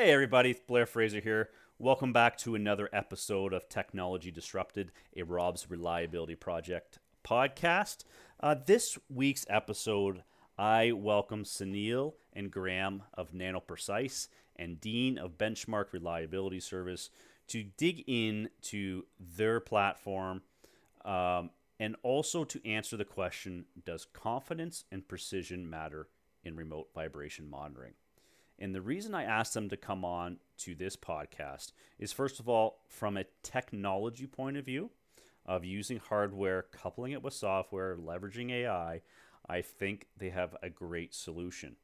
Hey, everybody, it's Blair Fraser here. Welcome back to another episode of Technology Disrupted, a Rob's Reliability Project podcast. Uh, this week's episode, I welcome Sunil and Graham of NanoPrecise and Dean of Benchmark Reliability Service to dig into their platform um, and also to answer the question Does confidence and precision matter in remote vibration monitoring? And the reason I asked them to come on to this podcast is first of all, from a technology point of view of using hardware, coupling it with software, leveraging AI, I think they have a great solution.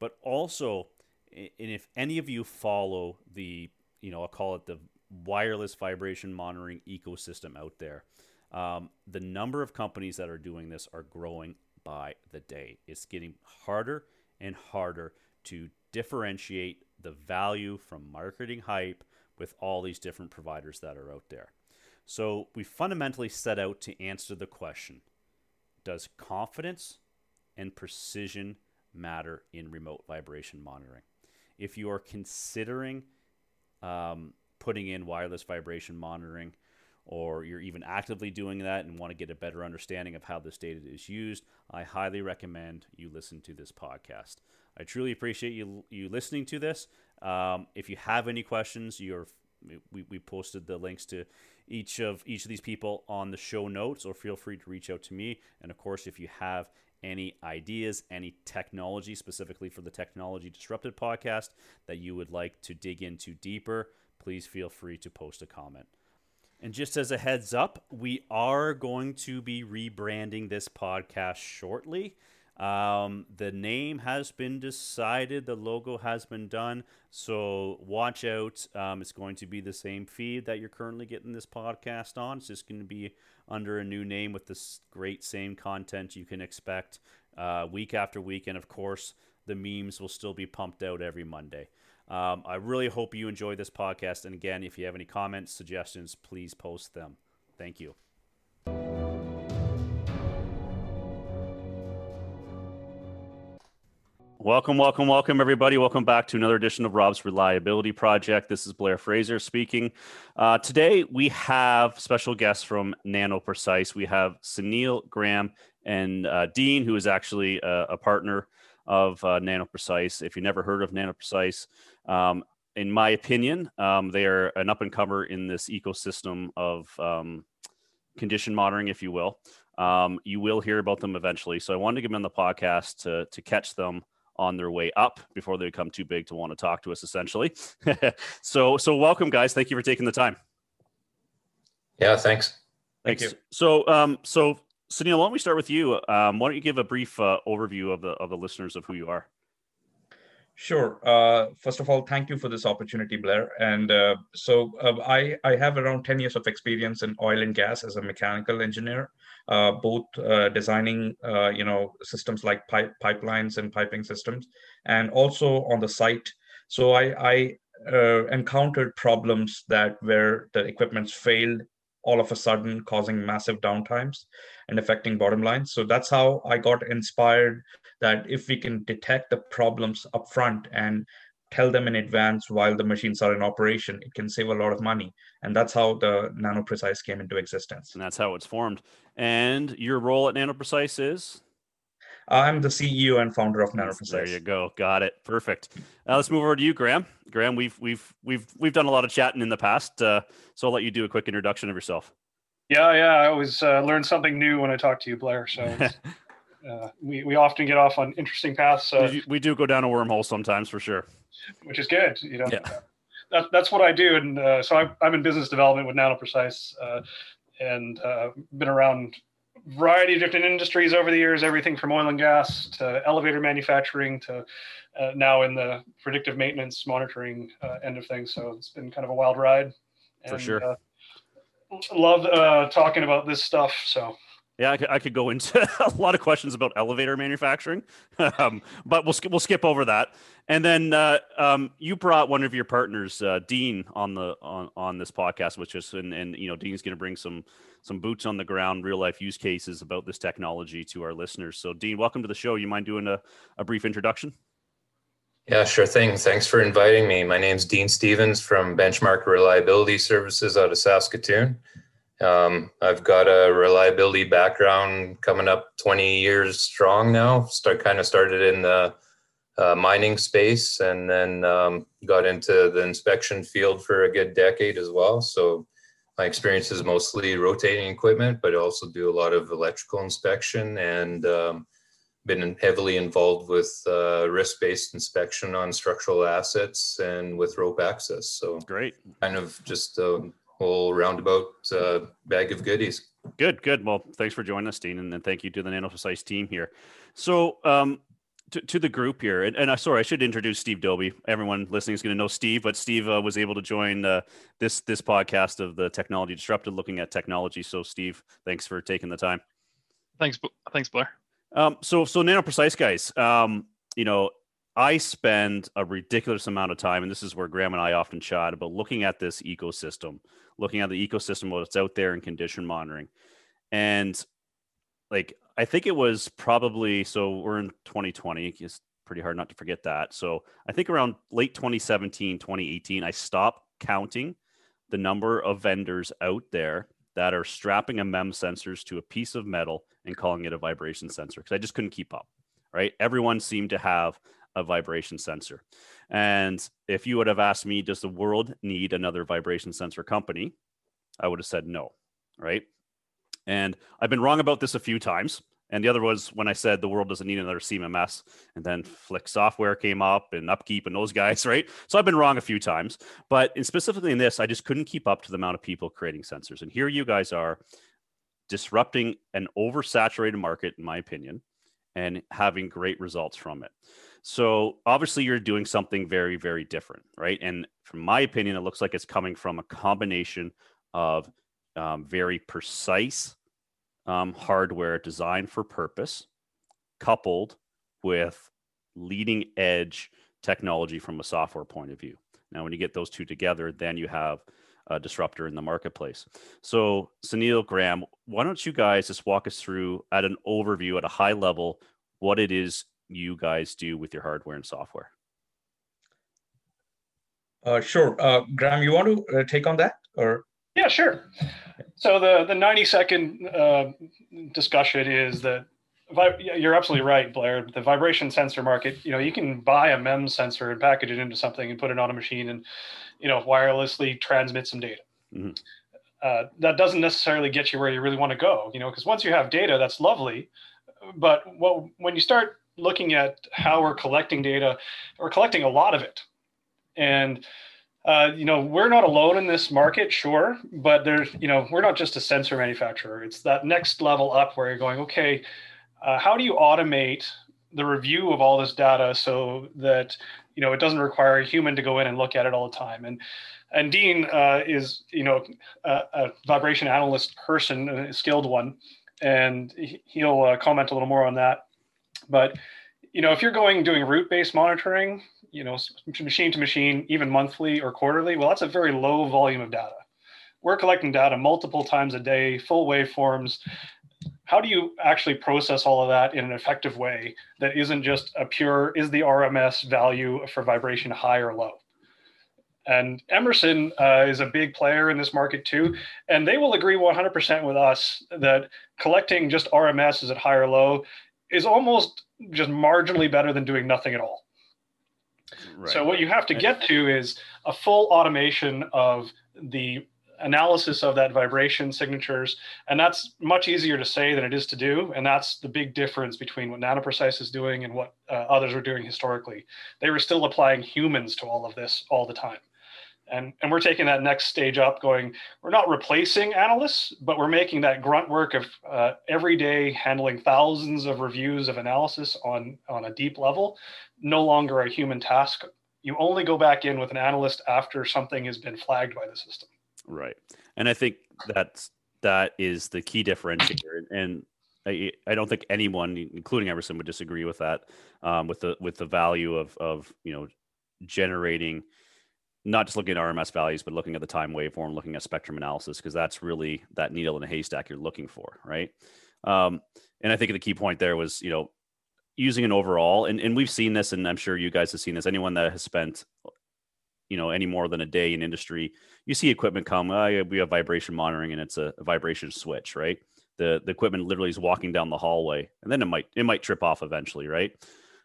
But also, and if any of you follow the, you know, I'll call it the wireless vibration monitoring ecosystem out there, um, the number of companies that are doing this are growing by the day. It's getting harder and harder to differentiate the value from marketing hype with all these different providers that are out there. So we fundamentally set out to answer the question Does confidence and precision matter in remote vibration monitoring? If you are considering um, putting in wireless vibration monitoring, or you're even actively doing that and want to get a better understanding of how this data is used, I highly recommend you listen to this podcast. I truly appreciate you you listening to this. Um, if you have any questions, you're we, we posted the links to each of each of these people on the show notes, or feel free to reach out to me. And of course, if you have any ideas, any technology specifically for the Technology Disrupted podcast that you would like to dig into deeper, please feel free to post a comment. And just as a heads up, we are going to be rebranding this podcast shortly. Um, the name has been decided, the logo has been done. So watch out. Um, it's going to be the same feed that you're currently getting this podcast on. It's just going to be under a new name with this great same content you can expect uh, week after week. And of course, the memes will still be pumped out every Monday. Um, I really hope you enjoy this podcast. And again, if you have any comments, suggestions, please post them. Thank you. Welcome, welcome, welcome, everybody. Welcome back to another edition of Rob's Reliability Project. This is Blair Fraser speaking. Uh, today, we have special guests from NanoPrecise. We have Sunil Graham and uh, Dean, who is actually a, a partner of uh, NanoPrecise. If you never heard of NanoPrecise, um, in my opinion, um, they are an up and comer in this ecosystem of um, condition monitoring, if you will. Um, you will hear about them eventually. So I wanted to give them the podcast to, to catch them on their way up before they become too big to want to talk to us essentially so so welcome guys thank you for taking the time yeah thanks thanks Thank you. so um so Sunil, why don't we start with you? Um, why don't you give a brief uh, overview of the of the listeners of who you are? Sure. Uh, first of all, thank you for this opportunity, Blair. And uh, so uh, I I have around ten years of experience in oil and gas as a mechanical engineer, uh, both uh, designing uh, you know systems like pipe pipelines and piping systems, and also on the site. So I I encountered problems that where the equipments failed all of a sudden causing massive downtimes and affecting bottom lines so that's how i got inspired that if we can detect the problems upfront and tell them in advance while the machines are in operation it can save a lot of money and that's how the nanoprecise came into existence and that's how it's formed and your role at nanoprecise is I'm the CEO and founder of NanoPrecise. There you go. Got it. Perfect. Now let's move over to you, Graham. Graham, we've we've we've we've done a lot of chatting in the past, uh, so I'll let you do a quick introduction of yourself. Yeah, yeah. I always uh, learn something new when I talk to you, Blair. So uh, we we often get off on interesting paths. We, we, do go down a wormhole sometimes, for sure. Which is good. You know. Yeah. That, that's what I do, and uh, so I'm, I'm in business development with NanoPrecise, uh, and uh, been around variety of different industries over the years, everything from oil and gas to elevator manufacturing to uh, now in the predictive maintenance monitoring uh, end of things. So it's been kind of a wild ride. And, For sure. Uh, love uh, talking about this stuff. So. Yeah, I could, I could go into a lot of questions about elevator manufacturing, um, but we'll skip we'll skip over that. And then uh, um, you brought one of your partners, uh, Dean, on the on on this podcast, which is and, and you know Dean's going to bring some some boots on the ground, real life use cases about this technology to our listeners. So, Dean, welcome to the show. You mind doing a, a brief introduction? Yeah, sure thing. Thanks for inviting me. My name's Dean Stevens from Benchmark Reliability Services out of Saskatoon. Um, I've got a reliability background coming up 20 years strong now. Start kind of started in the uh, mining space and then um, got into the inspection field for a good decade as well. So my experience is mostly rotating equipment, but I also do a lot of electrical inspection and um, been heavily involved with uh, risk-based inspection on structural assets and with rope access. So Great. kind of just a whole roundabout uh, bag of goodies. Good, good. Well, thanks for joining us, Dean, and, and thank you to the Nano Precise team here. So, um, to, to the group here, and, and uh, sorry, I should introduce Steve Doby. Everyone listening is going to know Steve, but Steve uh, was able to join uh, this this podcast of the Technology Disrupted, looking at technology. So, Steve, thanks for taking the time. Thanks, thanks, Blair. Um, so, so Nano Precise guys, um, you know, I spend a ridiculous amount of time, and this is where Graham and I often chat about looking at this ecosystem, looking at the ecosystem, what's out there in condition monitoring. And like, I think it was probably, so we're in 2020, it's pretty hard not to forget that. So I think around late 2017, 2018, I stopped counting the number of vendors out there that are strapping a MEM sensors to a piece of metal and calling it a vibration sensor because I just couldn't keep up. Right. Everyone seemed to have a vibration sensor. And if you would have asked me, does the world need another vibration sensor company? I would have said no. Right. And I've been wrong about this a few times. And the other was when I said the world doesn't need another CMMS, and then Fiix Software came up and Upkeep and those guys, right? So I've been wrong a few times, but in specifically in this, I just couldn't keep up to the amount of people creating sensors. And here you guys are disrupting an oversaturated market, in my opinion, and having great results from it. So obviously, you're doing something very, very different, right? And from my opinion, it looks like it's coming from a combination of um, very precise um, hardware designed for purpose, coupled with leading edge technology from a software point of view. Now, when you get those two together, then you have a disruptor in the marketplace. So, Sunil, Graham, why don't you guys just walk us through at an overview at a high level what it is you guys do with your hardware and software? Uh, sure. Uh, Graham, you want to uh, take on that or? Yeah, sure. So the the 90 second uh, discussion is that you're absolutely right, Blair. The vibration sensor market, you know, you can buy a MEM sensor and package it into something and put it on a machine and, you know, wirelessly transmit some data. Mm-hmm. Uh, that doesn't necessarily get you where you really want to go, you know, because once you have data, that's lovely. But what, when you start looking at how we're collecting data, we're collecting a lot of it. And uh, you know, we're not alone in this market, sure, but there's, you know, we're not just a sensor manufacturer. It's that next level up where you're going, okay, uh, how do you automate the review of all this data so that you know it doesn't require a human to go in and look at it all the time? And and Dean uh, is, you know, a, a, vibration analyst person, a skilled one, and he'll uh, comment a little more on that. But you know, if you're going doing route-based monitoring, you know, machine to machine, even monthly or quarterly, well, that's a very low volume of data. We're collecting data multiple times a day, full waveforms. How do you actually process all of that in an effective way that isn't just a pure, is the RMS value for vibration high or low? And Emerson uh, is a big player in this market too. And they will agree 100% with us that collecting just RMS is at high or low is almost just marginally better than doing nothing at all. Right. So what you have to get to is a full automation of the analysis of that vibration signatures and that's much easier to say than it is to do and that's the big difference between what nanoprecise is doing and what uh, others were doing historically they were still applying humans to all of this all the time and and we're taking that next stage up going we're not replacing analysts but we're making that grunt work of uh, every day handling thousands of reviews of analysis on on a deep level. No longer a human task. You only go back in with an analyst after something has been flagged by the system. Right. And i think that's that is the key differentiator. And I, I don't think anyone, including Emerson, would disagree with that. Um, with the with the value of of you know generating not just looking at RMS values, but looking at the time waveform, looking at spectrum analysis, because that's really that needle in a haystack you're looking for, right? Um, and I think the key point there was, you know, using an overall, and, and we've seen this, and I'm sure you guys have seen this. Anyone that has spent, you know, any more than a day in industry, you see equipment come. Uh, we have vibration monitoring, and it's a, a vibration switch, right? The the equipment literally is walking down the hallway, and then it might it might trip off eventually, right?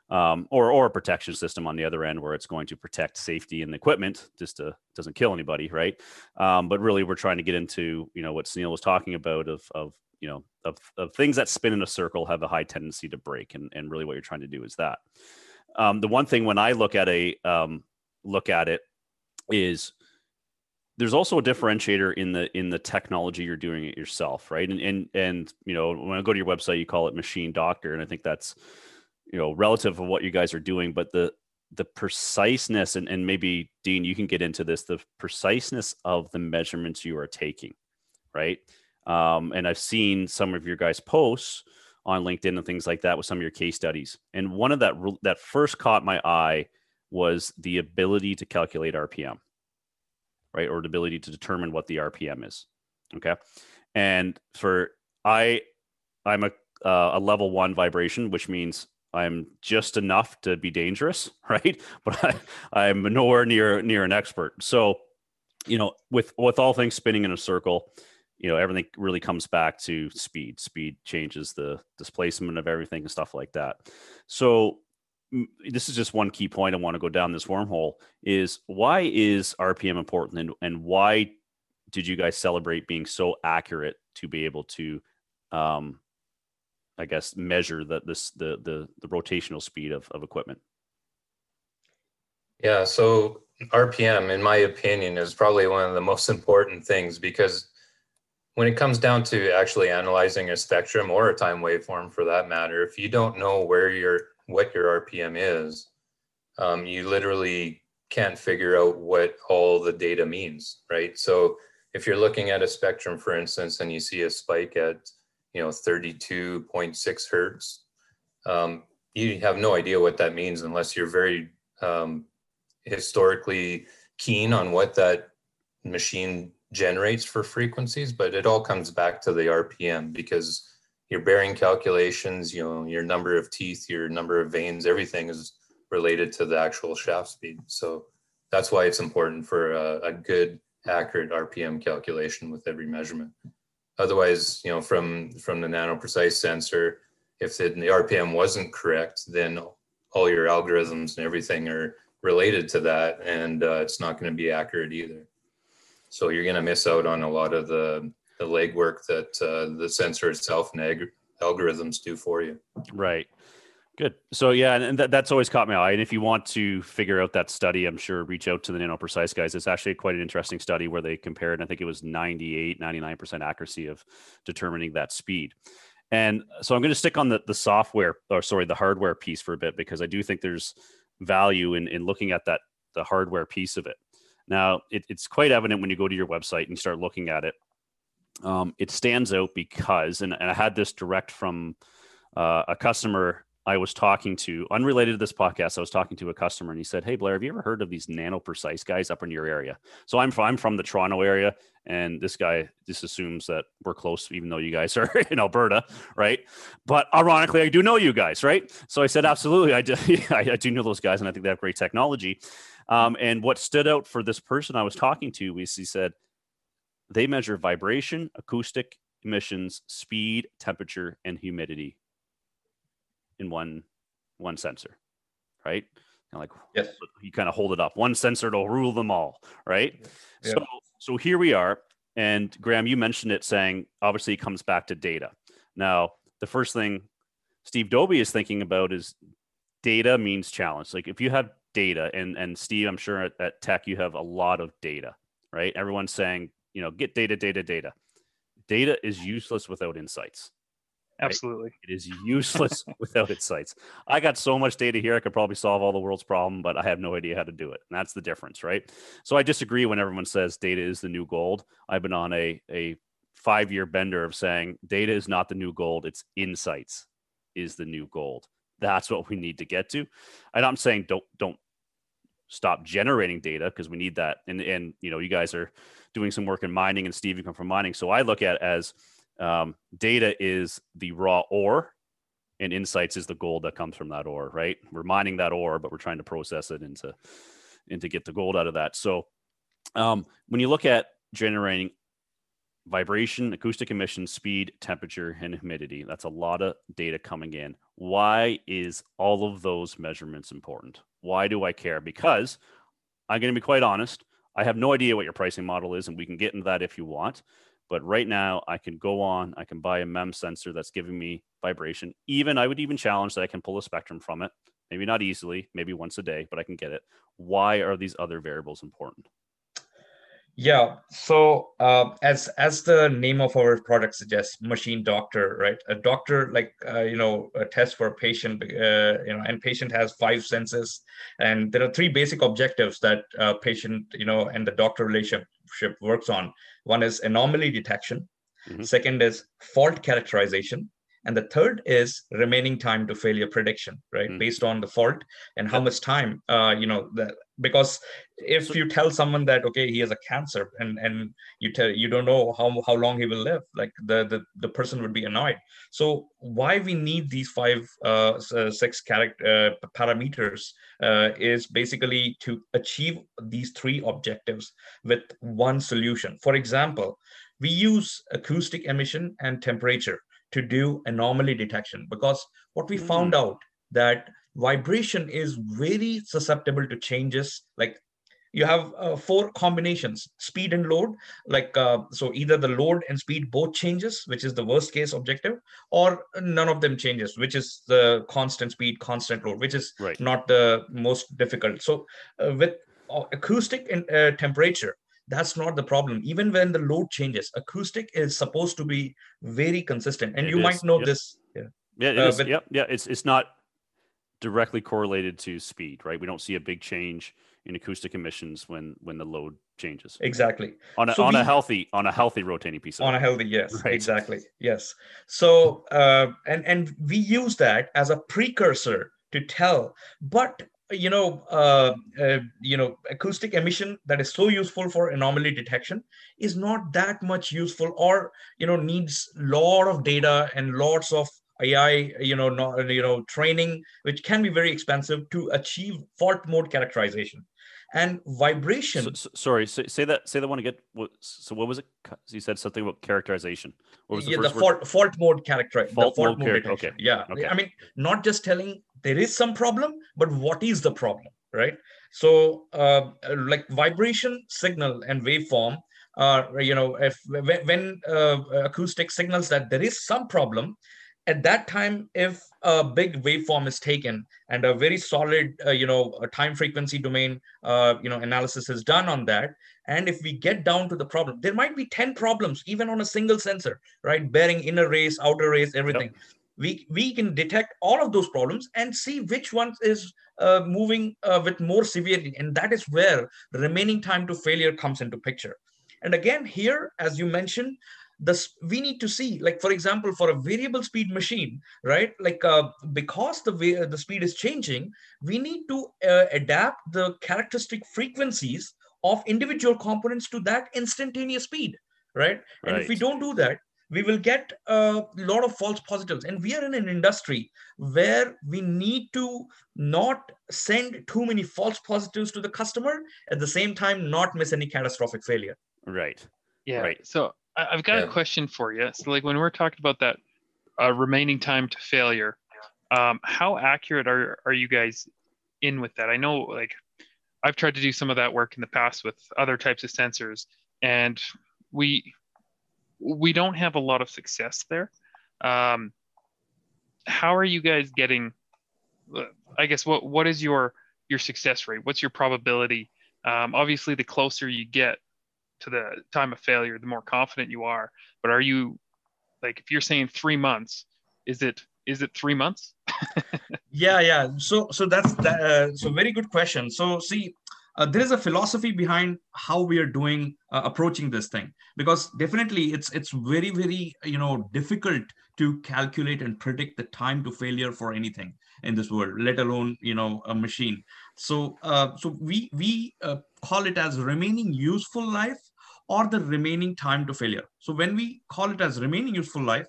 Um, or or a protection system on the other end where it's going to protect safety and the equipment just to doesn't kill anybody, right? Um, but really, we're trying to get into you know what Sunil was talking about of of you know of, of things that spin in a circle have a high tendency to break and, and really what you're trying to do is that um, the one thing when i look at a um, look at it is there's also a differentiator in the in the technology you're doing it yourself right and and and you know when i go to your website you call it machine doctor and i think that's you know relative of what you guys are doing but the the preciseness and, and maybe dean you can get into this the preciseness of the measurements you are taking right um, and I've seen some of your guys' posts on LinkedIn and things like that with some of your case studies. And one of that that first caught my eye was the ability to calculate RPM, right, or the ability to determine what the RPM is. Okay, and for I, I'm a uh, a level one vibration, which means I'm just enough to be dangerous, right? But I, I'm nowhere near near an expert. So, you know, with with all things spinning in a circle, you know everything really comes back to speed speed changes the displacement of everything and stuff like that so this is just one key point i want to go down this wormhole is why is rpm important and, and why did you guys celebrate being so accurate to be able to um i guess measure the this the the, the rotational speed of, of equipment yeah so rpm in my opinion is probably one of the most important things because when it comes down to actually analyzing a spectrum or a time waveform for that matter, if you don't know where your what your RPM is, um, you literally can't figure out what all the data means, right? So if you're looking at a spectrum, for instance, and you see a spike at you know 32.6 hertz, um, you have no idea what that means unless you're very um, historically keen on what that machine generates for frequencies, but it all comes back to the RPM because your bearing calculations, you know, your number of teeth, your number of vanes everything is related to the actual shaft speed. So that's why it's important for a, a good, accurate RPM calculation with every measurement. Otherwise, you know, from from the nano precise sensor, if the, the RPM wasn't correct, then all your algorithms and everything are related to that, and uh, it's not going to be accurate either. So you're going to miss out on a lot of the, the legwork that uh, the sensor itself and ag- algorithms do for you. Right. Good. So yeah, and that, that's always caught my eye. And if you want to figure out that study, I'm sure reach out to the Nano Precise guys. It's actually quite an interesting study where they compared, I think it was 98, 99% accuracy of determining that speed. And so I'm going to stick on the, the software or sorry, the hardware piece for a bit, because I do think there's value in, in looking at that, the hardware piece of it. Now, it, it's quite evident when you go to your website and you start looking at it. Um, it stands out because, and, and I had this direct from uh, a customer I was talking to, unrelated to this podcast, I was talking to a customer and he said, Hey, Blair, have you ever heard of these nano precise guys up in your area? So I'm from, I'm from the Toronto area, and this guy just assumes that we're close, even though you guys are in Alberta, right? But ironically, I do know you guys, right? So I said, Absolutely. I do, I do know those guys, and I think they have great technology. Um, and what stood out for this person I was talking to was he said they measure vibration, acoustic emissions, speed, temperature, and humidity in one one sensor, right? And like yes. you kind of hold it up, one sensor to rule them all, right? Yeah. So so here we are, and Graham, you mentioned it, saying obviously it comes back to data. Now the first thing Steve Doby is thinking about is data means challenge. Like if you have data and and Steve, I'm sure at, at Teck you have a lot of data, right? Everyone's saying, you know, get data, data, data. Data is useless without insights. Right? Absolutely. It is useless without its insights. I got so much data here, I could probably solve all the world's problem, but I have no idea how to do it. And that's the difference, right? So I disagree when everyone says data is the new gold. I've been on a, a five year bender of saying data is not the new gold, it's insights is the new gold. That's what we need to get to. And I'm saying don't don't stop generating data because we need that. And and you know, you guys are doing some work in mining, and Steve, you come from mining. So I look at as um, data is the raw ore, and insights is the gold that comes from that ore, right? We're mining that ore, but we're trying to process it into and to get the gold out of that. So um, when you look at generating vibration, acoustic emission, speed, temperature, and humidity, that's a lot of data coming in. Why is all of those measurements important? Why do I care? Because I'm going to be quite honest. I have no idea what your pricing model is, and we can get into that if you want. But right now, I can go on, I can buy a MEM sensor that's giving me vibration. Even I would even challenge that I can pull a spectrum from it. Maybe not easily, maybe once a day, but I can get it. Why are these other variables important? Yeah. So uh, as as the name of our product suggests, machine doctor, right? A doctor, like uh, you know, a test for a patient, uh, you know, and patient has five senses, and there are three basic objectives that uh, patient, you know, and the doctor relationship works on. One is anomaly detection. Mm-hmm. Second is fault characterization, and the third is remaining time to failure prediction right? Mm. based on the fault and how much time uh, you know that because if you tell someone that okay he has a cancer and and you tell you don't know how how long he will live like the the, the person would be annoyed. So why we need these five uh, uh six character uh, parameters uh, is basically to achieve these three objectives with one solution. For example we use acoustic emission and temperature to do anomaly detection because what we mm-hmm. found out that vibration is very susceptible to changes like you have uh, four combinations speed and load like uh, so either the load and speed both changes which is the worst case objective or none of them changes which is the constant speed constant load which is right. not the most difficult so uh, with uh, acoustic and uh, temperature that's not the problem even when the load changes acoustic is supposed to be very consistent and it you is. might know yep. this yeah yeah it uh, is. yep yeah it's it's not directly correlated to speed right we don't see a big change in acoustic emissions when when the load changes exactly on a, so on we, a healthy on a healthy rotating piece of on a healthy yes right. exactly yes so uh and and we use that as a precursor to tell but you know, uh, uh, you know, acoustic emission that is so useful for anomaly detection is not that much useful, or you know, needs a lot of data and lots of AI, you know, not, you know, training, which can be very expensive to achieve fault mode characterization and vibration. So, so, sorry, say, say, that. Say that one again. What, so what was it? You said something about characterization. What was the, yeah, the fault, fault mode character. Fault, fault mode, mode Okay. Yeah. Okay. I mean, not just telling there is some problem, but what is the problem, right? So, uh, like vibration signal and waveform. Uh, you know, if when uh, acoustic signals that there is some problem, at that time, if a big waveform is taken and a very solid, uh, you know, time frequency domain, uh, you know, analysis is done on that, and if we get down to the problem, there might be 10 problems even on a single sensor, right? Bearing inner race, outer race, everything. Yep. We, we can detect all of those problems and see which one is uh, moving uh, with more severity. And that is where remaining time to failure comes into picture. And again, here, as you mentioned, this we need to see like for example for a variable speed machine right like uh, because the way the speed is changing we need to uh, adapt the characteristic frequencies of individual components to that instantaneous speed right and right. if we don't do that we will get a lot of false positives and we are in an industry where we need to not send too many false positives to the customer at the same time not miss any catastrophic failure right yeah right so I've got yeah. a question for you. So, like when we're talking about that uh, remaining time to failure, um, how accurate are are you guys in with that? I know, like, I've tried to do some of that work in the past with other types of sensors, and we we don't have a lot of success there. Um, how are you guys getting? I guess what what is your your success rate? What's your probability? Um, obviously, the closer you get to the time of failure, the more confident you are. But are you like if you're saying three months, is it is it three months? yeah, yeah. So so that's that, uh, so very good question. So see, uh, there is a philosophy behind how we are doing uh, approaching this thing. Because definitely it's it's very very you know difficult to calculate and predict the time to failure for anything in this world let alone you know a machine. So uh, so we we uh, call it as remaining useful life or the remaining time to failure. So when we call it as remaining useful life,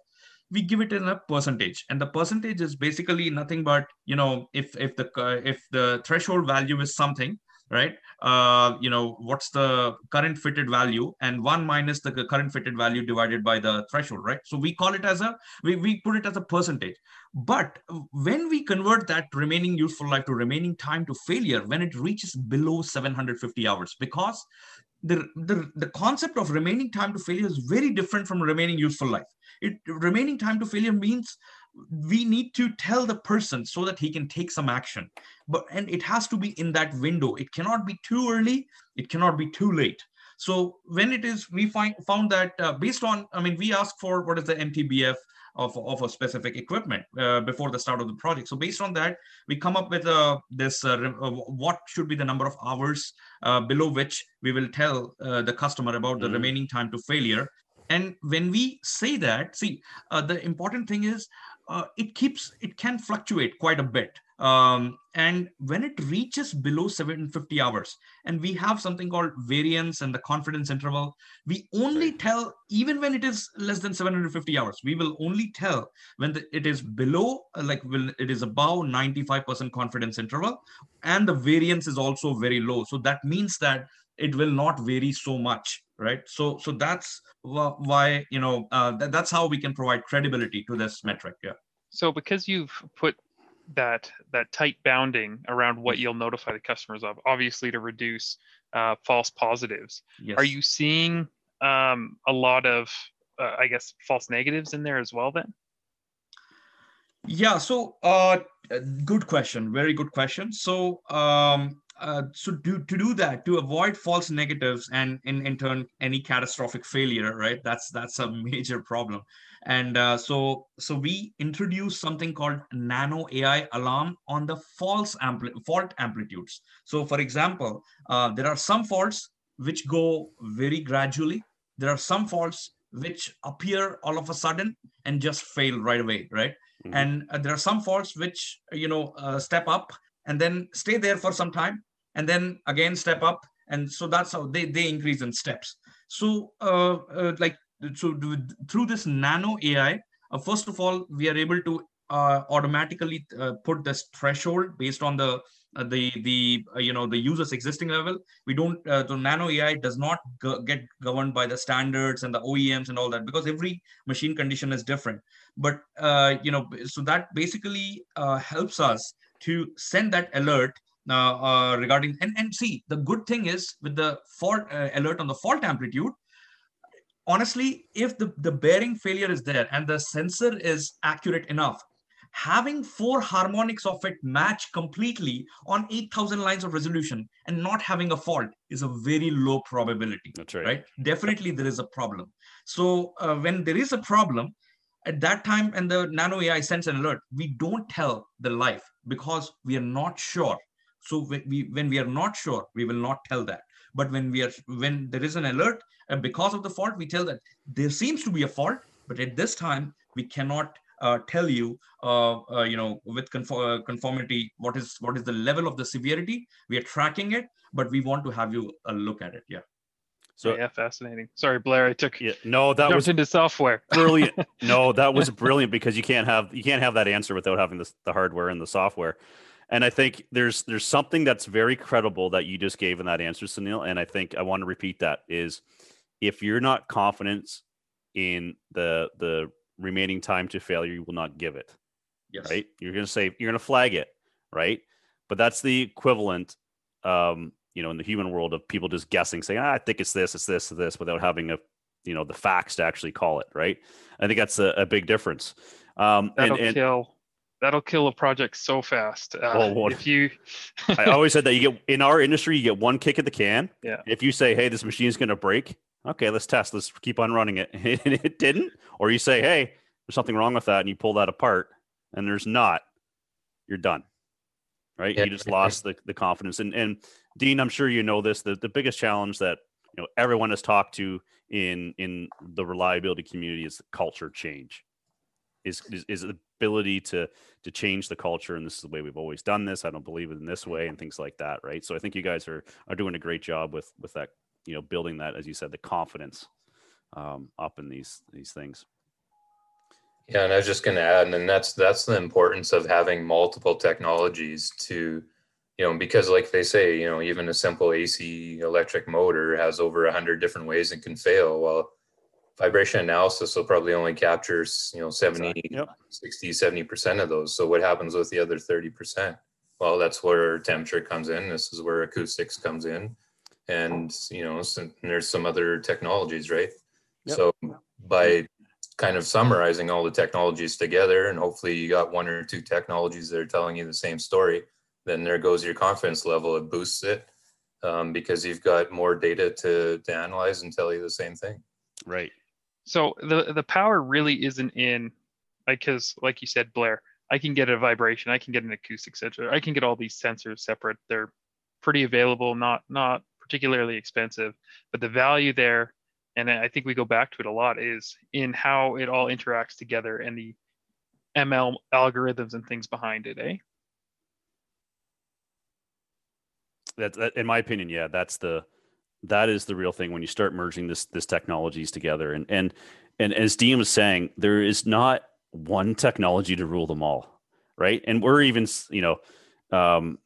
we give it in a percentage. And the percentage is basically nothing but you know if if the if the threshold value is something right? Uh, you know what's the current fitted value and one minus the current fitted value divided by the threshold right? So we call it as a we, we put it as a percentage. But when we convert that remaining useful life to remaining time to failure when it reaches below 750 hours because the, the, the concept of remaining time to failure is very different from remaining useful life. It remaining time to failure means we need to tell the person so that he can take some action. But and it has to be in that window. It cannot be too early. It cannot be too late. So when it is, we find found that uh, based on, I mean, we ask for what is the MTBF of, of a specific equipment uh, before the start of the project. So based on that, we come up with uh, this uh, uh what should be the number of hours uh, below which we will tell uh, the customer about the mm-hmm. remaining time to failure. And when we say that, see, the important thing is it keeps it can fluctuate quite a bit. Um, and when it reaches below 750 hours, and we have something called variance and the confidence interval, we only tell, even when it is less than 750 hours, we will only tell when the, it is below, uh, like when it is above 95% confidence interval, and the variance is also very low. So that means that it will not vary so much right so so that's why you know uh, th- that's how we can provide credibility to this metric yeah so because you've put that that tight bounding around what you'll notify the customers of, obviously to reduce uh, false positives. Yes. Are you seeing um, a lot of, uh, I guess, false negatives in there as well? Then. Yeah. So, uh, good question. Very good question. So, um, uh, so to, to do that to avoid false negatives and in, in turn any catastrophic failure right? That's that's a major problem. And uh, so so we introduced something called nano ai alarm on the false ampli- fault amplitudes. So for example uh, there are some faults which go very gradually. There are some faults which appear all of a sudden and just fail right away right? Mm-hmm. and uh, there are some faults which you know uh, step up and then stay there for some time and then again step up and so that's how they, they increase in steps. So uh, uh, like so through this nano ai uh, first of all we are able to uh, automatically uh, put this threshold based on the uh, the the you know the user's existing level. We don't the nano ai does not go- get governed by the standards and the oems and all that because every machine condition is different. But you know so that basically helps us to send that alert uh, uh, regarding and, and see the good thing is with the fault uh, alert on the fault amplitude honestly if the, the bearing failure is there and the sensor is accurate enough having four harmonics of it match completely on 8000 lines of resolution and not having a fault is a very low probability that's right, right? definitely there is a problem. So uh, when there is a problem at that time and the nano ai sends an alert we don't tell the life because we are not sure so when we when we are not sure, we will not tell that. But when we are when there is an alert and because of the fault, we tell that there seems to be a fault, but at this time we cannot uh, tell you, uh, uh, you know, with conform- uh, conformity, what is what is the level of the severity. We are tracking it, but we want to have you uh, look at it. Yeah. So yeah, fascinating. Sorry, Blair, I took yeah, no, that was into software. brilliant. No, that was brilliant because you can't have you can't have that answer without having the the hardware and the software. And I think there's there's something that's very credible that you just gave in that answer, Sunil. And I think I want to repeat that is if you're not confident in the the remaining time to failure, you will not give it. Yes. Right? You're gonna say you're gonna flag it, right? But that's the equivalent um, you know, in the human world of people just guessing, saying, ah, I think it's this, it's this, it's this, without having a you know the facts to actually call it, right? I think that's a, a big difference. Um, That'll and, and, kill that'll kill a project so fast. Uh, well, if you, I always said that you get in our industry, you get one kick at the can. Yeah. If you say, "Hey, this machine is going to break," okay, let's test. Let's keep on running it, and it didn't. Or you say, "Hey, there's something wrong with that," and you pull that apart, and there's not. You're done. Right? Yeah. You just lost the, the confidence. And and Dean, I'm sure you know this. The the biggest challenge that you know everyone has talked to in in the reliability community is culture change is, is, is the ability to to change the culture and this is the way we've always done this i don't believe it in this way and things like that right so i think you guys are are doing a great job with with that you know building that as you said the confidence um, up in these these things Yeah, and I was just going to add, and that's that's the importance of having multiple technologies to, you know, because like they say, you know, even a simple AC electric motor has over a hundred different ways it can fail. Well, vibration analysis will probably only capture, you know, 70, Exactly. Yep. 60, 70% of those. So what happens with the other 30%? Well, that's where temperature comes in. This is where acoustics comes in. And, you know, some, there's some other technologies, right? Yep. So by kind of summarizing all the technologies together, and hopefully you got one or two technologies that are telling you the same story, then there goes your confidence level. It boosts it um, because you've got more data to, to analyze and tell you the same thing. Right. So the the power really isn't in, because like you said, Blair, I can get a vibration, I can get an acoustic sensor, I can get all these sensors separate. They're pretty available, not not particularly expensive, but the value there, and I think we go back to it a lot, is in how it all interacts together and the ML algorithms and things behind it, eh? That, that in my opinion, yeah, that's the that is the real thing when you start merging this this technologies together. And and and as Dean was saying, there is not one technology to rule them all, right? And we're even you know, um,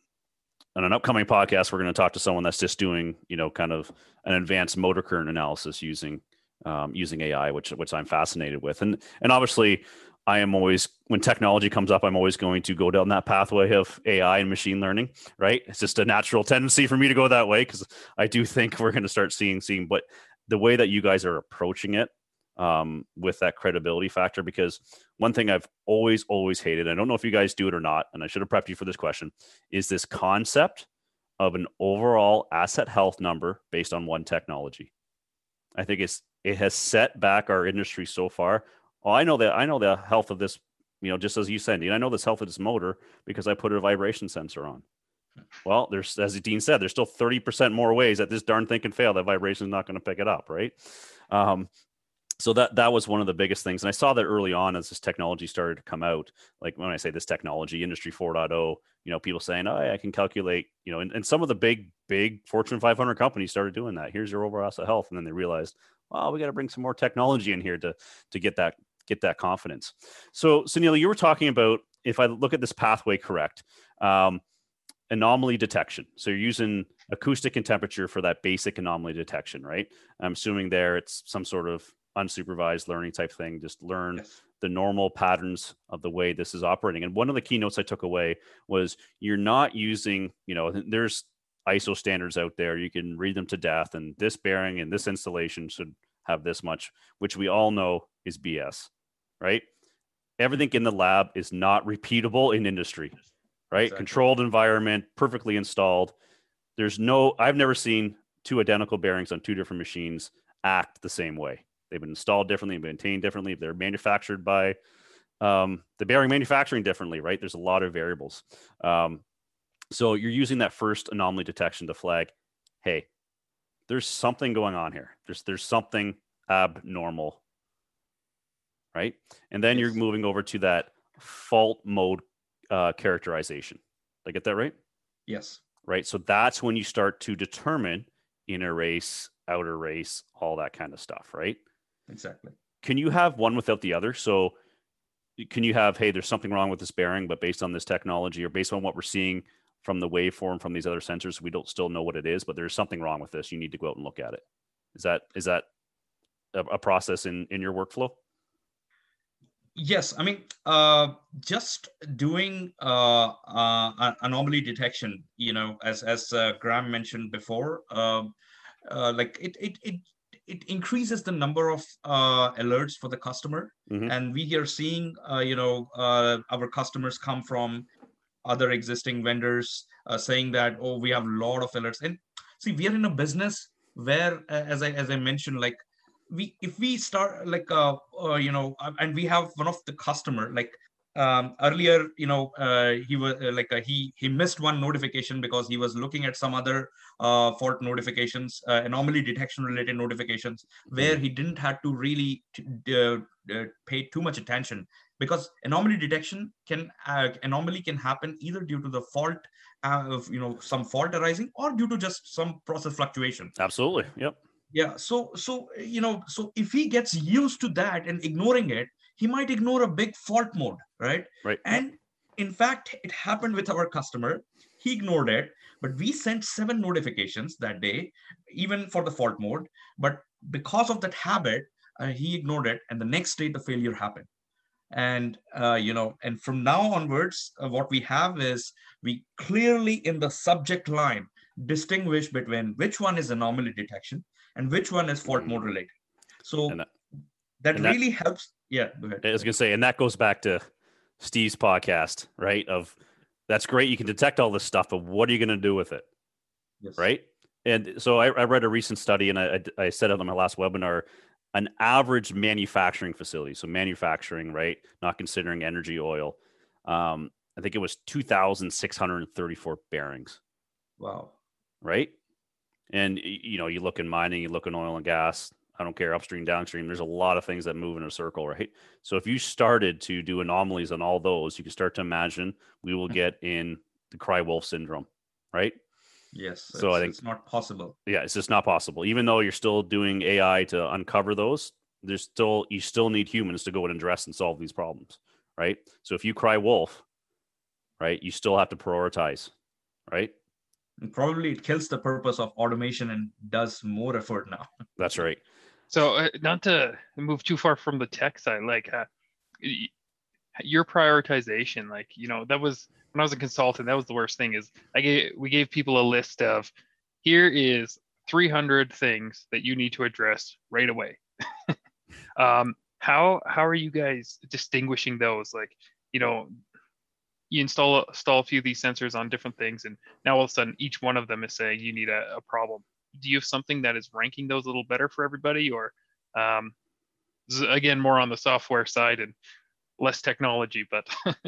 on an upcoming podcast, we're going to talk to someone that's just doing you know kind of an advanced motor current analysis using um, using AI, which which I'm fascinated with. And and obviously, I am always when technology comes up, I'm always going to go down that pathway of AI and machine learning. Right? It's just a natural tendency for me to go that way because I do think we're going to start seeing seeing. But the way that you guys are approaching it um, with that credibility factor, because one thing I've always always hated, I don't know if you guys do it or not, and I should have prepped you for this question, is this concept of an overall asset health number based on one technology. I think it's it has set back our industry so far. Oh, I know that I know the health of this, you know, just as you said, Dean, I know this health of this motor because I put a vibration sensor on. Well, there's as Dean said, there's still 30% more ways that this darn thing can fail. That vibration is not going to pick it up, right? Um, so that that was one of the biggest things and i saw that early on as this technology started to come out like when i say this technology industry 4.0 you know people saying oh i can calculate you know and, and some of the big big fortune 500 companies started doing that here's your overall health and then they realized well we got to bring some more technology in here to to get that get that confidence. So sunil you were talking about if i look at this pathway correct um, anomaly detection. So you're using acoustic and temperature for that basic anomaly detection right? I'm assuming there it's some sort of unsupervised learning type thing just learn Yes. the normal patterns of the way this is operating. And one of the keynotes i took away was you're not using you know there's iso standards out there. You can read them to death and this bearing and this installation should have this much which we all know is bs right? Everything in the lab is not repeatable in industry right? Exactly. controlled environment perfectly installed. There's no i've never seen two identical bearings on two different machines act the same way. They've been installed differently maintained differently they're manufactured by um, the bearing manufacturing differently right? There's a lot of variables. Um, so you're using that first anomaly detection to flag hey there's something going on here. There's there's something abnormal right and then you're moving over to that fault mode uh, characterization did i get that right Yes. right? So that's when you start to determine inner race, outer race, all that kind of stuff, right? Exactly. Can you have one without the other? So can you have, hey, there's something wrong with this bearing, but based on this technology or based on what we're seeing from the waveform from these other sensors, we don't still know what it is, but there's something wrong with this. You need to go out and look at it. Is that is that a, a process in in your workflow? Yes, I mean, uh, just doing uh, uh, anomaly detection, you know, as as uh, Graham mentioned before, um, uh, like it it it it increases the number of uh, alerts for the customer, Mhm. and we are seeing, uh, you know, uh, our customers come from other existing vendors uh, saying that, oh, we have a lot of alerts, and see, we are in a business where, as I as I mentioned, like we if we start like uh, uh you know uh, and we have one of the customer like um earlier you know uh he was uh, like uh, he he missed one notification because he was looking at some other uh fault notifications uh, anomaly detection related notifications where he didn't have to really pay too much attention because anomaly detection can uh, anomaly can happen either due to the fault of you know some fault arising or due to just some process fluctuation Absolutely. Yep. Yeah so so you know so if he gets used to that and ignoring it he might ignore a big fault mode, right? Right. And in fact, it happened with our customer. He ignored it, but we sent seven notifications that day, even for the fault mode. But because of that habit, uh, he ignored it, and the next day the failure happened. And uh, you know, and from now onwards, uh, what we have is we clearly in the subject line distinguish between which one is anomaly detection and which one is fault mode related. So that, that- and that- really helps. Yeah, go ahead. I was gonna say, and that goes back to Steve's podcast, right? Of that's great, you can detect all this stuff, but what are you gonna do with it, Yes. right? And so I, I read a recent study, and I, I said it on my last webinar. An average manufacturing facility, so manufacturing, right? Not considering energy, oil. Um, I think it was two thousand six hundred and thirty-four bearings, Wow. right? And you know, you look in mining, you look in oil and gas. I don't care upstream, downstream. There's a lot of things that move in a circle, right? So if you started to do anomalies on all those, you can start to imagine we will mm-hmm. get in the cry wolf syndrome, right? Yes. So I think- it's not possible. Yeah, it's just not possible. Even though you're still doing AI to uncover those, there's still you still need humans to go and address and solve these problems, right? So if you cry wolf, right, you still have to prioritize, right? And probably it kills the purpose of automation and does more effort now. That's right. So uh, not to move too far from the tech side, like uh, your prioritization, like you know, that was when I was a consultant. That was the worst thing. Is I gave we gave people a list of here is 300 things that you need to address right away. um, how how are you guys distinguishing those? Like you know, you install install a few of these sensors on different things, and now all of a sudden each one of them is saying you need a, a problem do you have something that is ranking those a little better for everybody or um, again more on the software side and less technology but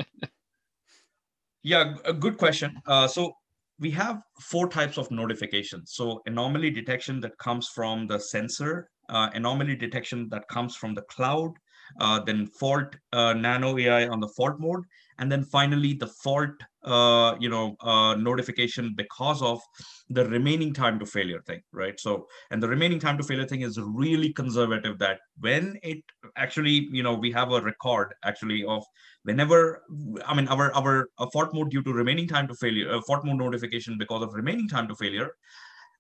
Yeah, a good question. Uh, so we have four types of notifications. So anomaly detection that comes from the sensor, uh, anomaly detection that comes from the cloud, then fault uh, nano AI on the fault mode, and then finally the fault, uh, you know, uh, notification because of the remaining time to failure thing, right? So, and the remaining time to failure thing is really conservative. That when it actually, you know, we have a record actually of whenever i mean our our uh, fault mode due to remaining time to failure uh, fault mode notification because of remaining time to failure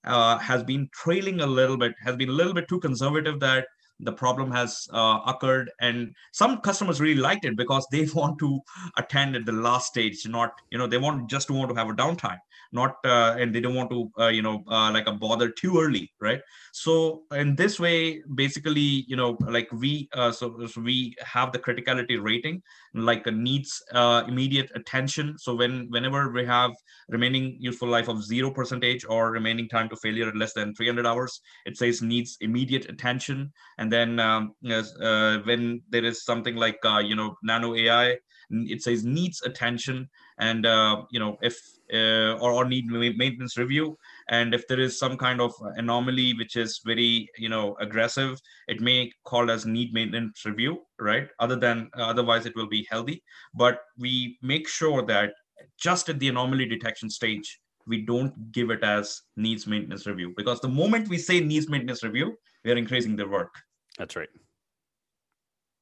uh, has been trailing a little bit has been a little bit too conservative that the problem has uh, occurred. And some customers really liked it because they want to attend at the last stage not you know they want just want to have a downtime not uh, and they don't want to uh, you know uh, like a bother too early right? So in this way basically you know like we uh, so, so we have the criticality rating like needs uh, immediate attention. So when whenever we have remaining useful life of zero percentage or remaining time to failure at less than 300 hours it says needs immediate attention. And then um, uh, when there is something like uh, you know nano ai it says needs attention. And uh, you know if uh, or, or need maintenance review. And if there is some kind of anomaly which is very you know aggressive it may call as need maintenance review right? Other than otherwise it will be healthy. But we make sure that just at the anomaly detection stage we don't give it as needs maintenance review. Because the moment we say needs maintenance review we are increasing the work. That's right.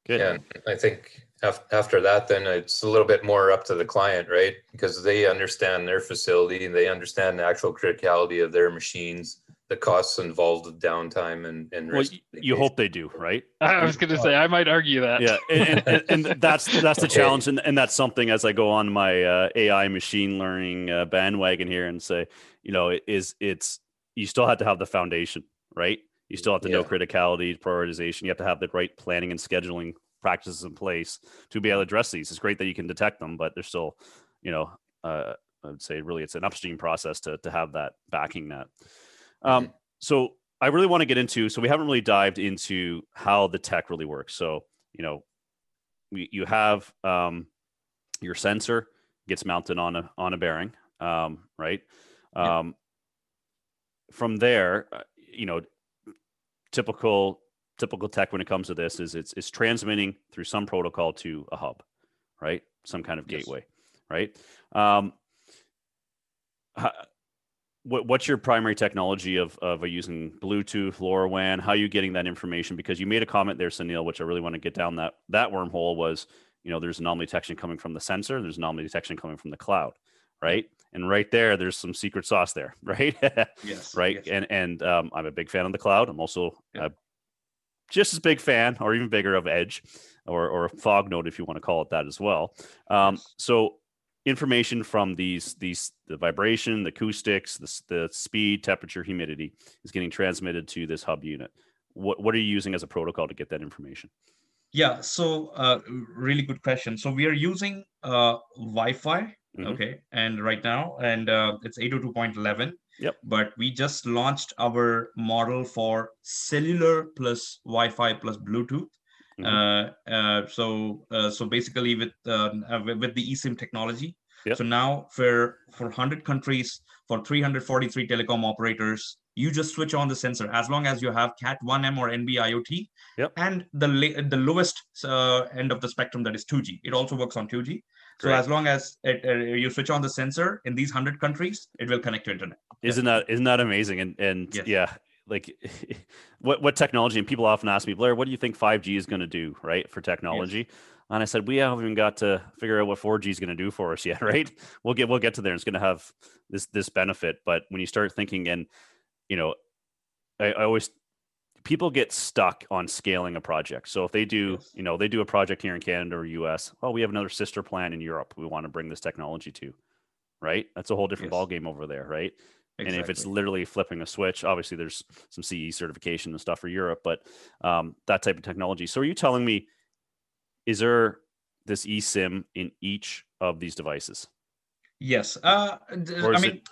Good. Yeah, I think after that, then it's a little bit more up to the client, right? Because they understand their facility, and they understand the actual criticality of their machines, the costs involved with downtime and and Well, risk y- you hope they do, right? i was going to say i might argue that yeah and, and, and, and that's that's the challenge and, and that's something as i go on my uh, ai machine learning uh, bandwagon here and say you know it is it's you still have to have the foundation right you still have to know criticality prioritization you have to have the right planning and scheduling practices in place to be able to address these it's great that you can detect them but there's still you know uh, i would say really it's an upstream process to, to have that backing that um, so I really want to get into. So we haven't really dived into how the tech really works. So you know, we, you have um, your sensor gets mounted on a on a bearing, um, right? Yeah. Um, from there, uh, you know, typical typical tech when it comes to this is it's it's transmitting through some protocol to a hub, right? Some kind of Yes. gateway, right? Um, ho- what, what's your primary technology of, of using Bluetooth, LoRaWAN? How are you getting that information? Because you made a comment there, Sunil, which I really want to get down that that wormhole was, you know, there's anomaly detection coming from the sensor, there's anomaly detection coming from the cloud, right? And right there, there's some secret sauce there, right? yes. right. Yes. And and um, I'm a big fan of the cloud. I'm also Yeah. just as big fan, or even bigger, of Edge, or or Fog Node, if you want to call it that as well. Um, Yes. so information from these these the vibration, the acoustics, the, the speed, temperature, humidity is getting transmitted to this hub unit. What what are you using as a protocol to get that information? Yeah, so uh, really good question. So we are using uh, Wi-Fi, Mhm. okay, and right now, and uh, it's 802.11. Yep. But we just launched our model for cellular plus Wi-Fi plus Bluetooth. Mhm. Uh, uh, so uh, so basically with uh, uh, with with the eSIM technology. Yep. So now for for 100 countries, for 343 telecom operators, you just switch on the sensor as long as you have Cat 1M or NB IoT Yep. and the la- the lowest uh, end of the spectrum that is 2G. It also works on 2G. So Great. as long as it, uh, you switch on the sensor in these 100 countries, it will connect to internet. Isn't that isn't that amazing? And and Yes. yeah, like what what technology? And people often ask me, Blair, what do you think 5G is going to do, right, for technology? And I said, we haven't even got to figure out what 4G is going to do for us yet, right? We'll get we'll get to there. It's going to have this this benefit, but when you start thinking, and you know, I, I always people get stuck on scaling a project. So if they do, Yes. you know, they do a project here in Canada or US, oh, we have another sister plant in Europe. We want to bring this technology to, right? That's a whole different Yes. ball game over there, right? and if it's literally flipping a switch obviously there's some ce certification and stuff for europe but um, that type of technology so are you telling me is there this esim in each of these devices Yes. Uh, I mean,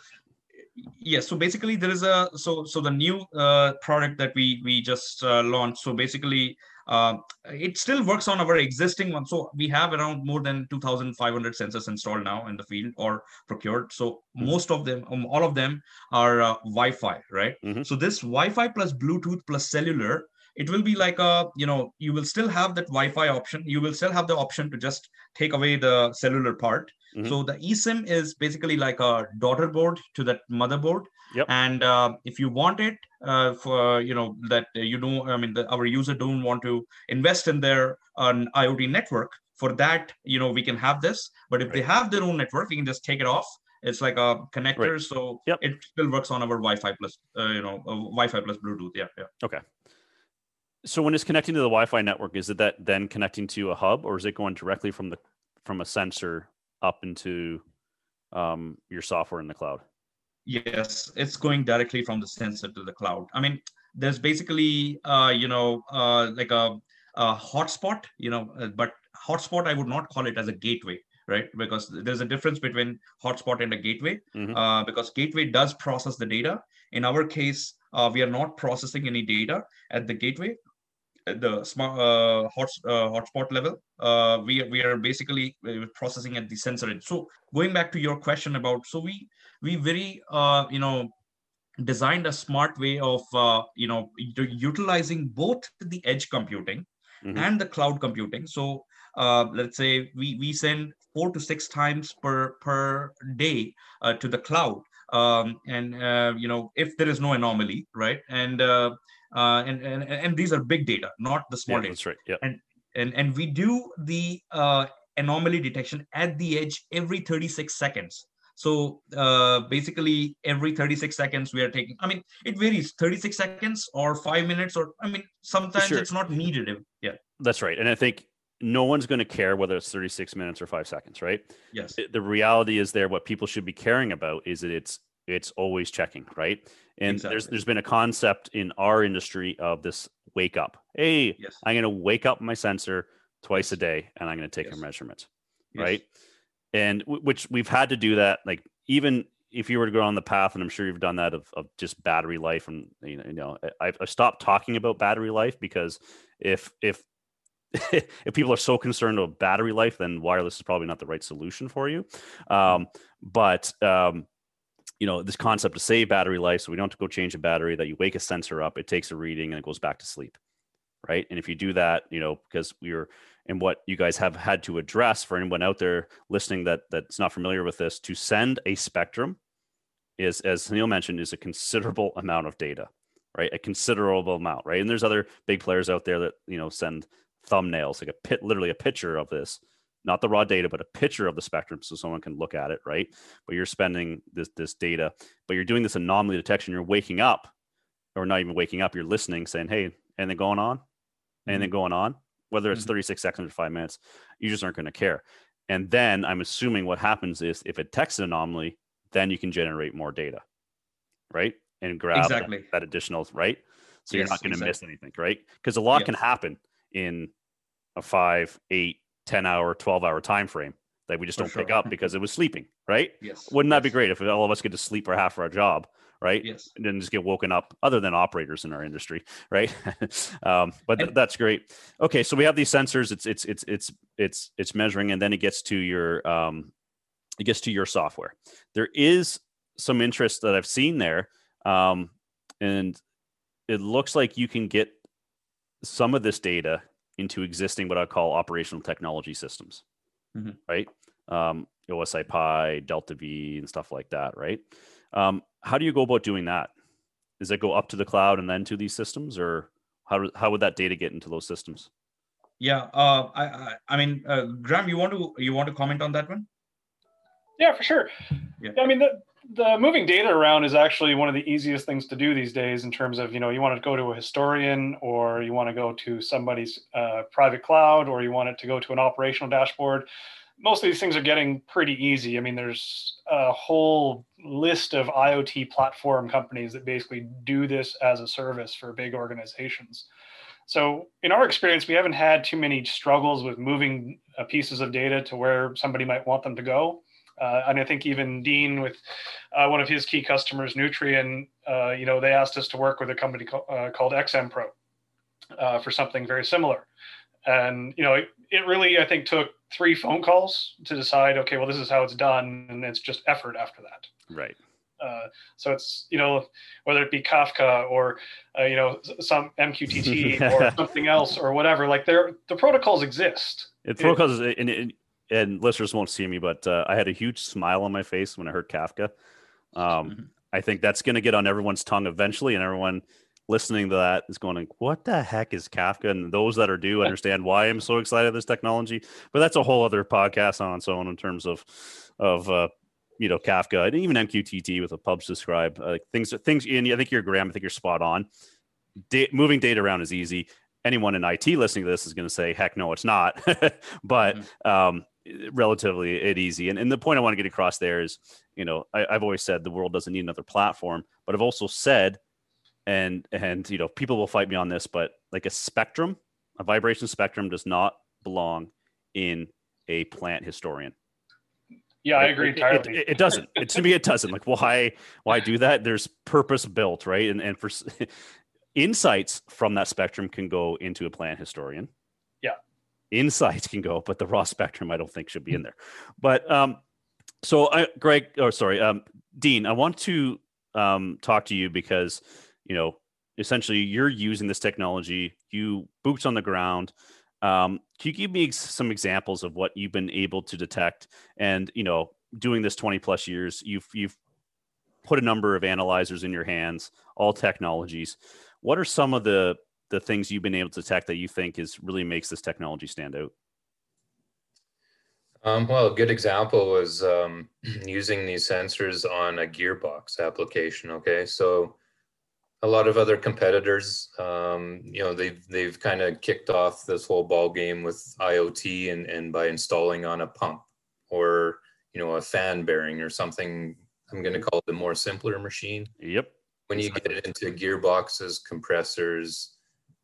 yes. So basically, there is a so so the new uh, product that we we just uh, launched. So basically, uh, it still works on our existing one. So we have around more than two thousand five hundred sensors installed now in the field or procured. So Mhm. most of them, um, all of them are uh, Wi-Fi, right? Mhm. So this Wi-Fi plus Bluetooth plus cellular. It will be like a, you know, you will still have that Wi-Fi option. You will still have the option to just take away the cellular part. Mhm. So the eSIM is basically like a daughter board to that motherboard. Yep. And uh, if you want it uh, for you know that you don't, I mean, the, our user don't want to invest in their an IoT network. For that, you know, we can have this. But if they have their own network, we can just take it off. It's like a connector, so Yep. it still works on our Wi-Fi plus, uh, you know, uh, Wi-Fi plus Bluetooth. Yeah, yeah. So when it's connecting to the wi-fi network is it that then connecting to a hub or is it going directly from the from a sensor up into um, your software in the cloud Yes, it's going directly from the sensor to the cloud. I mean, there's basically, uh, you know, uh, like a, a hotspot, you know, uh, but hotspot, I would not call it as a gateway, right? Because there's a difference between hotspot and a gateway, Mhm. uh, because gateway does process the data. In our case, uh, we are not processing any data at the gateway. At the smart uh, hot, uh, hotspot level, uh, we we are basically uh, processing at the sensor. end. So going back to your question about, so we we very uh, you know designed a smart way of uh, you know utilizing both the edge computing Mhm. and the cloud computing so uh, let's say we we send four to six times per per day uh, to the cloud um, and uh, you know if there is no anomaly right and uh, uh, and, and and these are big data not the small yeah, data. that's right. Yeah. And and and we do the uh, anomaly detection at the edge every 36 seconds. So uh, basically every 36 seconds we are taking i mean it varies 36 seconds or five minutes or i mean sometimes Sure. it's not needed. Yeah. That's right. And i think no one's going to care whether it's 36 minutes or five seconds right? Yes. The- the reality is there what people should be caring about is that it's it's always checking right? And there's there's been a concept in our industry of this wake up. Hey yes. I'm going to wake up my sensor twice a day and i'm going to take Yes. a measurement yes. right? And w- which we've had to do that like even if you were to go on the path and i'm sure you've done that of, of just battery life and you know, you know I, I've stopped talking about battery life because if if if people are so concerned about battery life then wireless is probably not the right solution for you. Um, but um, you know this concept to save battery life so we don't have to go change a battery that you wake a sensor up it takes a reading and it goes back to sleep right and if you do that you know because we are and what you guys have had to address for anyone out there listening that that's not familiar with this to send a spectrum is, as Neil mentioned, is a considerable amount of data, right? A considerable amount, right? And there's other big players out there that you know send thumbnails, like a pit, literally a picture of this, not the raw data, but a picture of the spectrum, so someone can look at it, right? But you're spending this this data, but you're doing this anomaly detection. You're waking up, or not even waking up. You're listening, saying, "Hey, anything going on? Anything Mhm. going on?" Whether it's Mhm. 36 seconds or five minutes, you just aren't going to care. And then I'm assuming what happens is if it detects an anomaly, then you can generate more data, right? And grab that- Exactly. that, additional, right? So you're not going to exactly. miss anything, right? Because a lot Yes. can happen in a five, eight, 10 hour, 12 hour time frame that we just For don't pick up because it was sleeping, right? Yes. Wouldn't that be great if all of us get to sleep for half of our job, right? Yes. and then just get woken up other than operators in our industry right um, but th- that's great okay so we have these sensors it's it's it's it's it's it's measuring and then it gets to your um, it gets to your software there is some interest that i've seen there um, and it looks like you can get some of this data into existing what i call operational technology systems Mhm. right um, osi pi delta v and stuff like that right um, how do you go about doing that? Does it go up to the cloud and then to these systems, or how do, how would that data get into those systems? Yeah. Uh, I, I I mean, uh, Graham, you want to you want to comment on that one? Yeah, for sure. Yeah. I mean, the, the moving data around is actually one of the easiest things to do these days in terms of, you know, you want to go to a historian or you want to go to somebody's uh, private cloud or you want it to go to an operational dashboard. Most of these things are getting pretty easy. I mean, there's a whole list of IoT platform companies that basically do this as a service for big organizations. So, in our experience, we haven't had too many struggles with moving uh, pieces of data to where somebody might want them to go. Uh, and I think even Dean, with uh, one of his key customers, Nutrien, uh, you know, they asked us to work with a company co- uh, called XM Pro uh, for something very similar. And you know, it, it really, I think, took three phone calls to decide. Okay, well, this is how it's done, and it's just effort after that. Right. Uh, so it's you know whether it be Kafka or uh, you know some MQTT or something else or whatever. Like there, the protocols exist. It Yeah. protocols and, and, and listeners won't see me, but uh, I had a huge smile on my face when I heard Kafka. Um, Mhm. I think that's going to get on everyone's tongue eventually, and everyone listening to that is going, "What the heck is Kafka?" And those that are do understand why I'm so excited about this technology. But that's a whole other podcast on its own in terms of of uh, you know Kafka and even MQTT with a pub subscribe uh, things things. And I think you're Graham. I think you're spot on. Da- moving data around is easy. Anyone in IT listening to this is going to say, "Heck, no, it's not." but um, relatively it easy. And, and the point I want to get across there is, you know, I, I've always said the world doesn't need another platform, but I've also said, and and you know, people will fight me on this, but like a spectrum, a vibration spectrum does not belong in a plant historian. Yeah, I agree it- entirely. It, it doesn't. It, to me, it doesn't. Like, why? Why do that? There's purpose built, right? And and for insights from that spectrum can go into a plant historian. Insights can go, but the raw spectrum, I don't think should be in there. But um, so I, Greg, or sorry, um, Dean, I want to um talk to you because you know essentially you're using this technology. You boots on the ground. Um, can you give me some examples of what you've been able to detect? And you know, doing this 20 plus years, you've you've put a number of analyzers in your hands, all technologies. What are some of the the things you've been able to detect that you think is really makes this technology stand out? Um, well, a good example was um, using these sensors on a gearbox application. Okay, so a lot of other competitors, um, you know, they've they've kind of kicked off this whole ball game with IoT and and by installing on a pump or you know a fan bearing or something. I'm going to call it a more simpler machine Yep. when you get into gearboxes, compressors,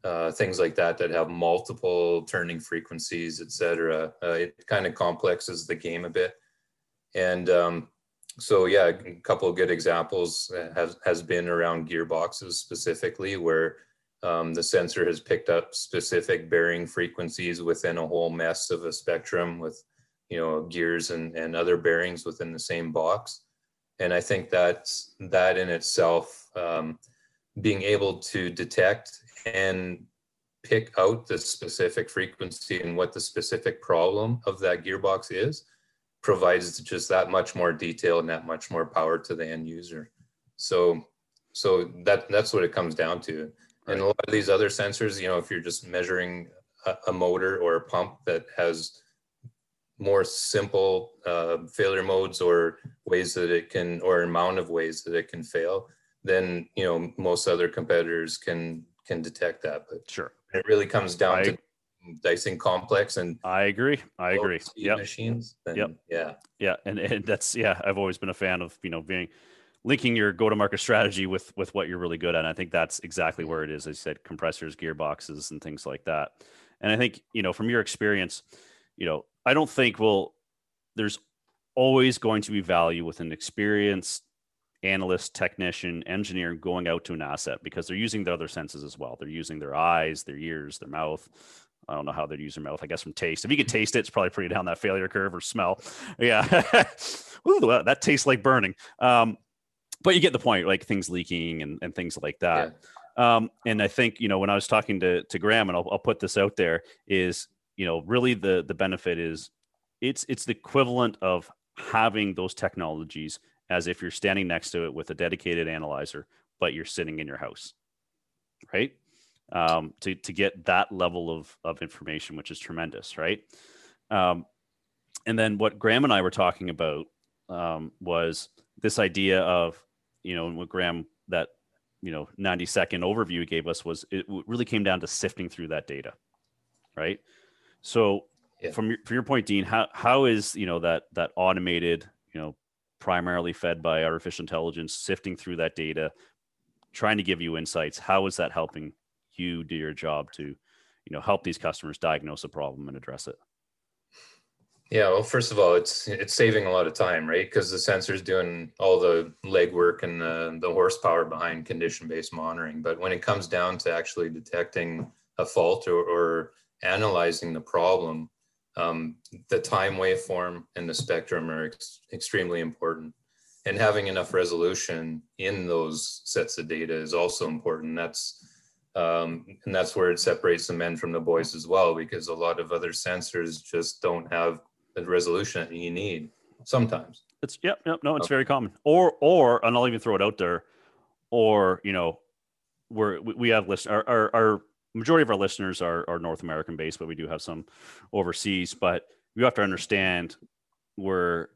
uh, things like that that have multiple turning frequencies, etc. Uh, it kind of complexes the game a bit. And um, so, yeah, a couple of good examples has has been around gearboxes specifically, where um, the sensor has picked up specific bearing frequencies within a whole mess of a spectrum with, you know, gears and, and other bearings within the same box and I think that that in itself, um, being able to detect and pick out the specific frequency and what the specific problem of that gearbox is, provides just that much more detail and that much more power to the end user. So, so that that's what it comes down to. And a lot of these other sensors, you know, if you're just measuring a, a motor or a pump that has more simple uh, failure modes or ways that it can, or amount of ways that it can fail, then you know most other competitors can can detect that. But sure, it really comes down I, to dicing complex and I agree. I agree. Yeah, machines. Then, yep. Yeah. Yeah, and, and that's yeah. I've always been a fan of you know being linking your go-to-market strategy with with what you're really good at. And I think that's exactly where it is. As you said, compressors, gearboxes, and things like that. And I think you know from your experience, you know, I don't think well, there's always going to be value with an experienced analyst, technician, engineer going out to an asset because they're using the other senses as well. They're using their eyes, their ears, their mouth. I don't know how they'd use their mouth. I guess from taste. If you could taste it, it's probably pretty down that failure curve or smell. Yeah, Ooh, that tastes like burning. Um, but you get the point, like things leaking and, and things like that. Yeah. Um, and I think you know when I was talking to to Graham, and I'll, I'll put this out there, is you know really the the benefit is it's it's the equivalent of having those technologies as if you're standing next to it with a dedicated analyzer, but you're sitting in your house, right? Um, to to get that level of of information, which is tremendous, right? Um, and then what Graham and I were talking about um, was this idea of you know what Graham that you know 90 second overview gave us was it really came down to sifting through that data, right? So yeah. from your, from your point, Dean, how how is you know that that automated you know primarily fed by artificial intelligence, sifting through that data, trying to give you insights. How is that helping you do your job to, you know, help these customers diagnose a problem and address it? Yeah, well, first of all, it's it's saving a lot of time, right? Because the sensor's doing all the legwork and the, the horsepower behind condition-based monitoring. But when it comes down to actually detecting a fault or, or analyzing the problem, um, the time waveform and the spectrum are ex- extremely important. And having enough resolution in those sets of data is also important. That's um, and that's where it separates the men from the boys as well, because a lot of other sensors just don't have the resolution that you need sometimes. It's yep, yep, no, it's okay. very common. Or or and I'll even throw it out there, or you know, we're we have list our, our, our majority of our listeners are, are North American based, but we do have some overseas. But you have to understand where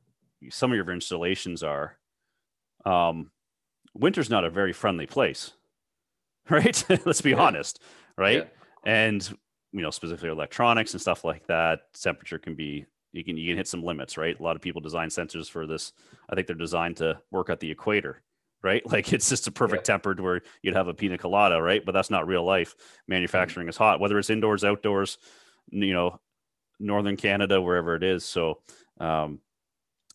some of your installations are. Um, winter's not a very friendly place, right? Let's be yeah. honest, right? Yeah. And you know, specifically electronics and stuff like that, temperature can be you can you can hit some limits, right? A lot of people design sensors for this. I think they're designed to work at the equator, right? Like it's just a perfect yeah. tempered where you'd have a pina colada, right? But that's not real life. Manufacturing mm-hmm. is hot, whether it's indoors, outdoors, you know, northern Canada, wherever it is. So, um,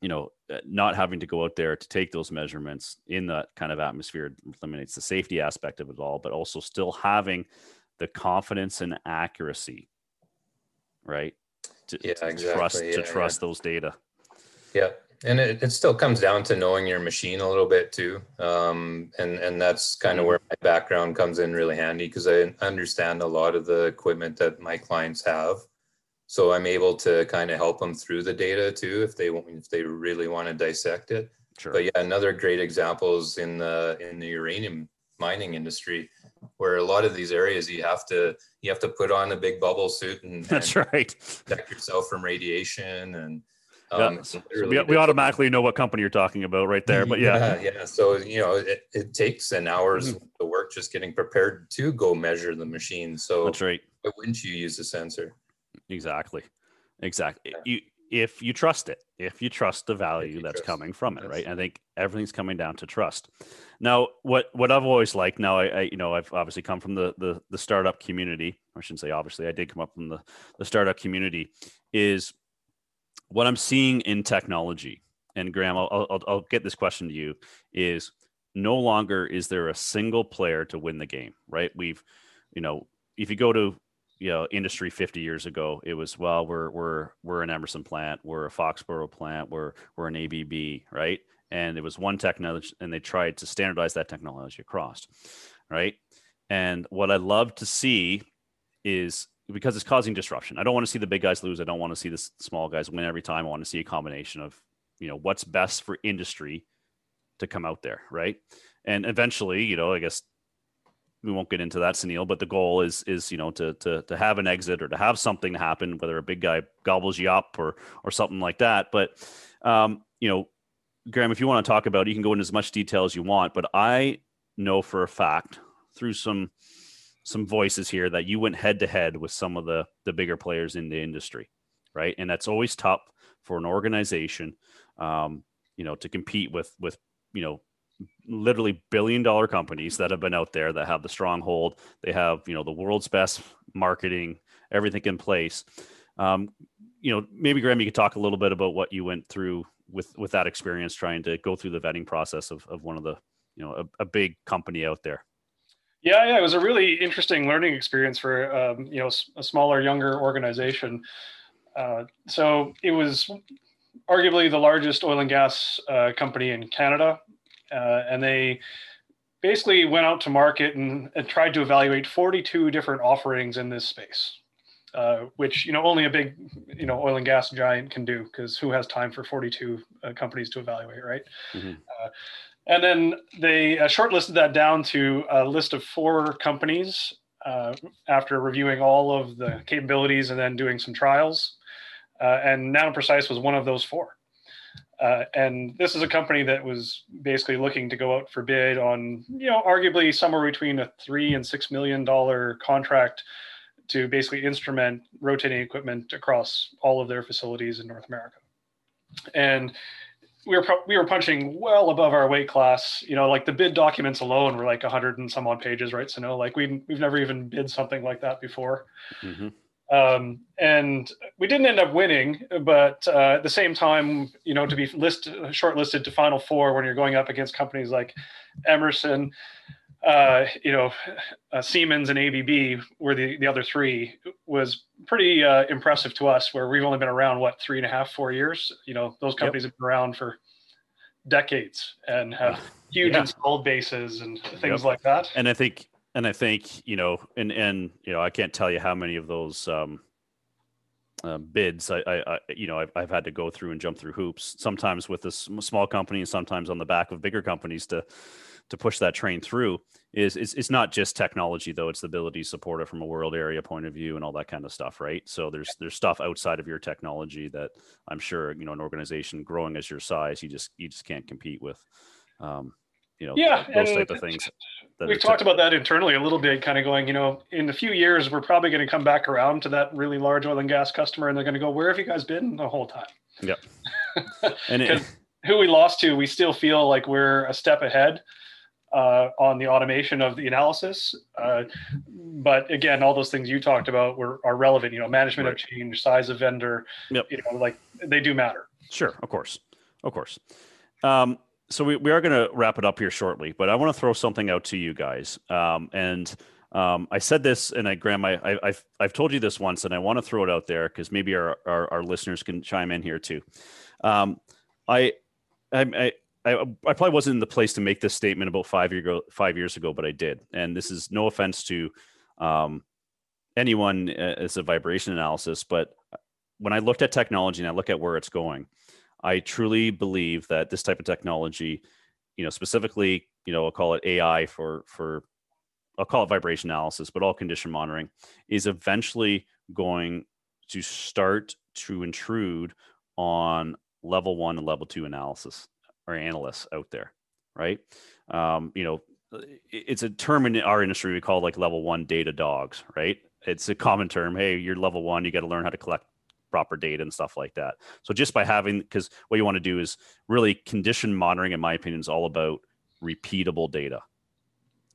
you know, uh, not having to go out there to take those measurements in that kind of atmosphere eliminates the safety aspect of it all, but also still having the confidence and accuracy, right? To, yeah, to exactly. trust yeah, to trust yeah. those data. Yeah, and it, it still comes down to knowing your machine a little bit too um, and and that's kind of mm-hmm. where my background comes in really handy because i understand a lot of the equipment that my clients have so i'm able to kind of help them through the data too if they if they really want to dissect it sure. but yeah another great example is in the in the uranium mining industry where a lot of these areas you have to you have to put on a big bubble suit and, that's and right protect yourself from radiation and um, yeah. So we, we automatically know what company you're talking about right there, but yeah. Yeah. yeah. So, you know, it, it takes an hour's mm-hmm. work just getting prepared to go measure the machine. So that's right. Why wouldn't you use a sensor? Exactly. Exactly. Yeah. You, if you trust it, if you trust the value that's coming from it, yes. right? I think everything's coming down to trust. Now, what what I've always liked, now I, I, you know I've obviously come from the the the startup community. I shouldn't say obviously, I did come up from the the startup community. Is what I'm seeing in technology, and Graham, I'll, I'll, I'll get this question to you, is no longer is there a single player to win the game, right? We've, you know, if you go to you know industry 50 years ago it was well we're we're we're an emerson plant we're a Foxboro plant we're we're an abb right and it was one technology and they tried to standardize that technology across right and what i love to see is because it's causing disruption. I don't want to see the big guys lose. I don't want to see the small guys win every time. I want to see a combination of, you know, what's best for industry to come out there, right? And eventually, you know, I guess we won't get into that, Sunil, but the goal is is you know to to to have an exit or to have something happen, whether a big guy gobbles you up or or something like that. But um, you know, Graham, if you want to talk about it, you can go into as much detail as you want. But I know for a fact through some some voices here that you went head to head with some of the the bigger players in the industry, right? And that's always tough for an organization, um, you know, to compete with with you know literally billion dollar companies that have been out there that have the stronghold. They have you know the world's best marketing, everything in place. Um, you know, maybe Graham, you could talk a little bit about what you went through with with that experience, trying to go through the vetting process of of one of the you know a, a big company out there. Yeah, yeah, it was a really interesting learning experience for um, you know a smaller, younger organization. Uh, so it was arguably the largest oil and gas uh, company in Canada, uh, and they basically went out to market and, and, tried to evaluate 42 different offerings in this space. Uh, which you know only a big you know oil and gas giant can do because who has time for 42 uh, companies to evaluate right mm-hmm. And then they uh, shortlisted that down to a list of four companies uh, after reviewing all of the capabilities and then doing some trials. Uh, and NanoPrecise was one of those four. Uh, and this is a company that was basically looking to go out for bid on, you know, arguably somewhere between a three and six million dollar contract to basically instrument rotating equipment across all of their facilities in North America. And we were we were punching well above our weight class. You know, like the bid documents alone were like a hundred and some odd pages, right? So no, like we we've never even bid something like that before. Mm-hmm. Um, and we didn't end up winning, but uh, at the same time, you know, to be list shortlisted to Final Four when you're going up against companies like Emerson, uh, you know, uh, Siemens and ABB were the, the other three was pretty uh, impressive to us where we've only been around, what, three and a half, four years, you know, those companies yep. have been around for decades and have huge yeah. installed bases and things yep. like that. And I think, and I think, you know, and, and, you know, I can't tell you how many of those, um, uh, bids I, I, I, you know I've, I've had to go through and jump through hoops sometimes with a small company and sometimes on the back of bigger companies to to push that train through is it's, it's not just technology though. It's the ability to support it from a world area point of view and all that kind of stuff right? So there's there's stuff outside of your technology that i'm sure you know an organization growing as your size you just you just can't compete with um, you know yeah those type of things we've talked about that internally a little bit kind of going you know in a few years we're probably going to come back around to that really large oil and gas customer and they're going to go where have you guys been the whole time? Yep. And it, who we lost to we still feel like we're a step ahead uh, on the automation of the analysis. Uh, but again, all those things you talked about were are relevant. You know, management right. of change, size of vendor. Yep. You know, like they do matter. Sure, of course, of course. Um, so we, we are going to wrap it up here shortly, but I want to throw something out to you guys. Um, and um, I said this, and I, Graham, I, I, have I've told you this once, and I want to throw it out there because maybe our, our, our listeners can chime in here too. Um, I, I, I, I probably wasn't in the place to make this statement about five year ago, five years ago, but I did. And this is no offense to um, anyone uh, as a vibration analysis, but when I looked at technology and I look at where it's going, I truly believe that this type of technology, you know, specifically, you know, I'll call it AI for for I'll call it vibration analysis, but all condition monitoring is eventually going to start to intrude on level one and level two analysis or analysts out there, right? Um, you know, it's a term in our industry we call like level one data dogs, right? It's a common term. Hey, you're level one, you got to learn how to collect proper data and stuff like that. So just by having, because what you want to do is really condition monitoring, in my opinion, is all about repeatable data,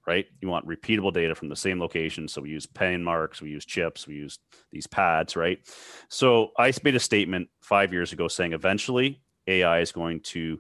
right? You want repeatable data from the same location. So we use pen marks, we use chips, we use these pads, right? So I made a statement five years ago saying eventually AI is going to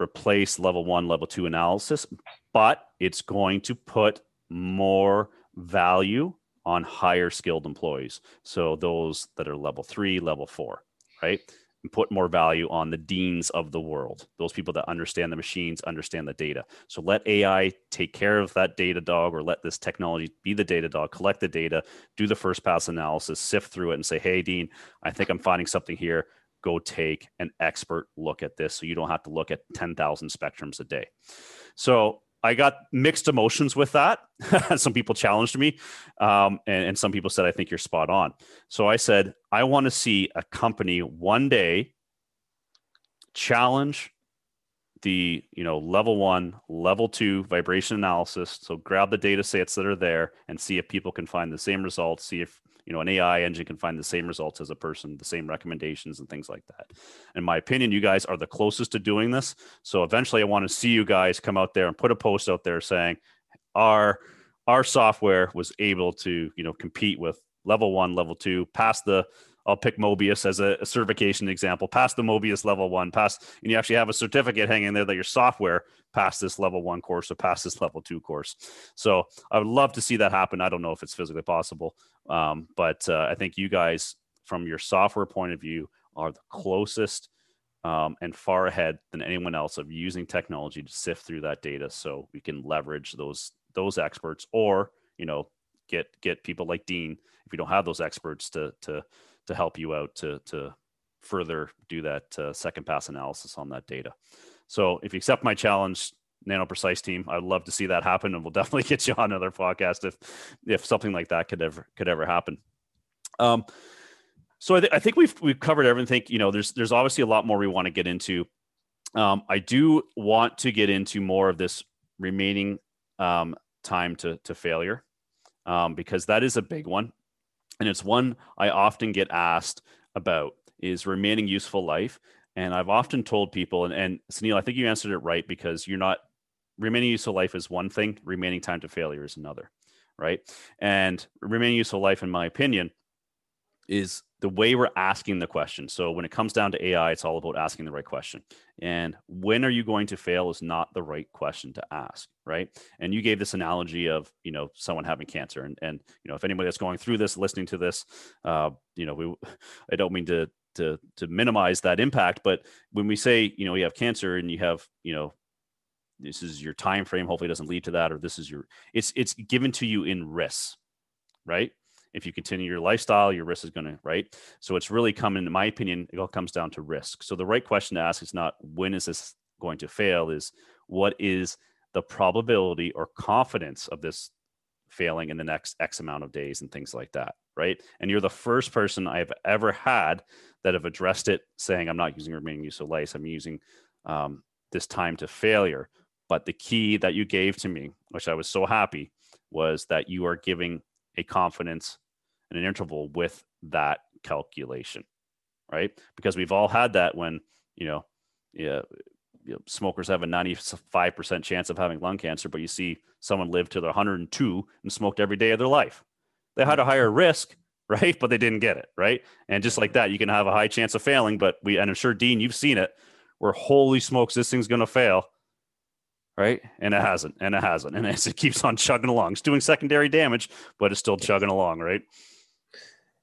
replace level one, level two analysis, but it's going to put more value on higher skilled employees. So those that are level three, level four, right? and put more value on the deans of the world, those people that understand the machines, understand the data. So let AI take care of that data dog or let this technology be the data dog, collect the data, do the first pass analysis, sift through it and say, hey, Dean, I think I'm finding something here. Go take an expert look at this so you don't have to look at 10,000 spectrums a day. So I got mixed emotions with that. some people challenged me, um, and, and some people said, I think you're spot on. So I said, I want to see a company one day challenge the you know level one level two vibration analysis. So grab the data sets that are there and see if people can find the same results see if you know an ai engine can find the same results as a person the same recommendations and things like that. In my opinion you guys are the closest to doing this. So eventually i want to see you guys come out there and put a post out there saying our our software was able to you know compete with level one level two pass the I'll pick Mobius as a, a, certification example. Pass the Mobius level one, pass, and you actually have a certificate hanging there that your software passed this level one course or passed this level two course. So I would love to see that happen. I don't know if it's physically possible, um, but uh, I think you guys, from your software point of view, are the closest um, and far ahead than anyone else of using technology to sift through that data, so we can leverage those those experts, or you know, get get people like Dean if we don't have those experts to to to help you out to to further do that uh, second pass analysis on that data. So if you accept my challenge, Nano Precise team, I'd love to see that happen, and we'll definitely get you on another podcast if if something like that could ever could ever happen. Um, so I, th- I think we've we've covered everything. You know, there's there's obviously a lot more we want to get into. Um, I do want to get into more of this remaining um, time to to failure um, because that is a big one, and it's one I often get asked about is remaining useful life. And I've often told people, and, and Sunil, I think you answered it right because you're not remaining useful life is one thing, remaining time to failure is another, right? And remaining useful life, in my opinion, is the way we're asking the question. So when it comes down to AI, it's all about asking the right question. And when are you going to fail is not the right question to ask, right? And you gave this analogy of, you know, someone having cancer. And, and you know, if anybody that's going through this, listening to this, uh, you know, we, I don't mean to, to, to minimize that impact, but when we say, you know, you have cancer and you have, you know, this is your time frame, hopefully it doesn't lead to that, or this is your, it's, it's given to you in risks, right? If you continue your lifestyle, your risk is going to, right? So it's really coming, in my opinion, it all comes down to risk. So the right question to ask is not when is this going to fail, is what is the probability or confidence of this failing in the next X amount of days and things like that, right? And you're the first person I've ever had that have addressed it saying, I'm not using remaining useful life, I'm using um, this time to failure. But the key that you gave to me, which I was so happy, was that you are giving a confidence an interval with that calculation, right? Because we've all had that when, you know, yeah, you know, smokers have a 95% chance of having lung cancer, but you see someone live to their 102 and smoked every day of their life. They had a higher risk, right? But they didn't get it, right? And just like that, you can have a high chance of failing, but we, and I'm sure, Dean, you've seen it where holy smokes, this thing's going to fail right? And it hasn't, and it hasn't, and it keeps on chugging along. It's doing secondary damage, but it's still chugging along, right?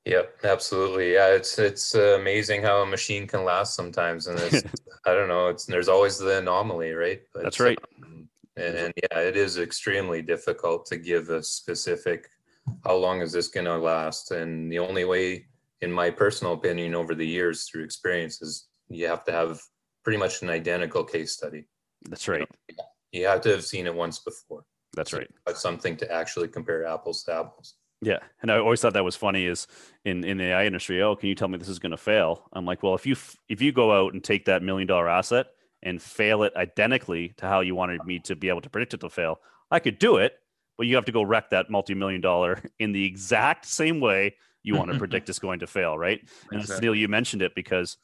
Yep, absolutely. Yeah, it's it's amazing how a machine can last sometimes, and it's I don't know. It's there's always the anomaly, right? But, That's right. Um, and, and yeah, it is extremely difficult to give a specific how long is this going to last, and the only way, in my personal opinion, over the years through experience, is you have to have pretty much an identical case study. That's right. You, know, you have to have seen it once before. That's right. Something to actually compare apples to apples. Yeah, and I always thought that was funny. Is in in the AI industry, oh, can you tell me this is going to fail? I'm like, well, if you if you go out and take that million dollar asset and fail it identically to how you wanted me to be able to predict it to fail, I could do it, but you have to go wreck that multi million dollar in the exact same way you want to predict it's going to fail, right? And exactly. Neil, you mentioned it because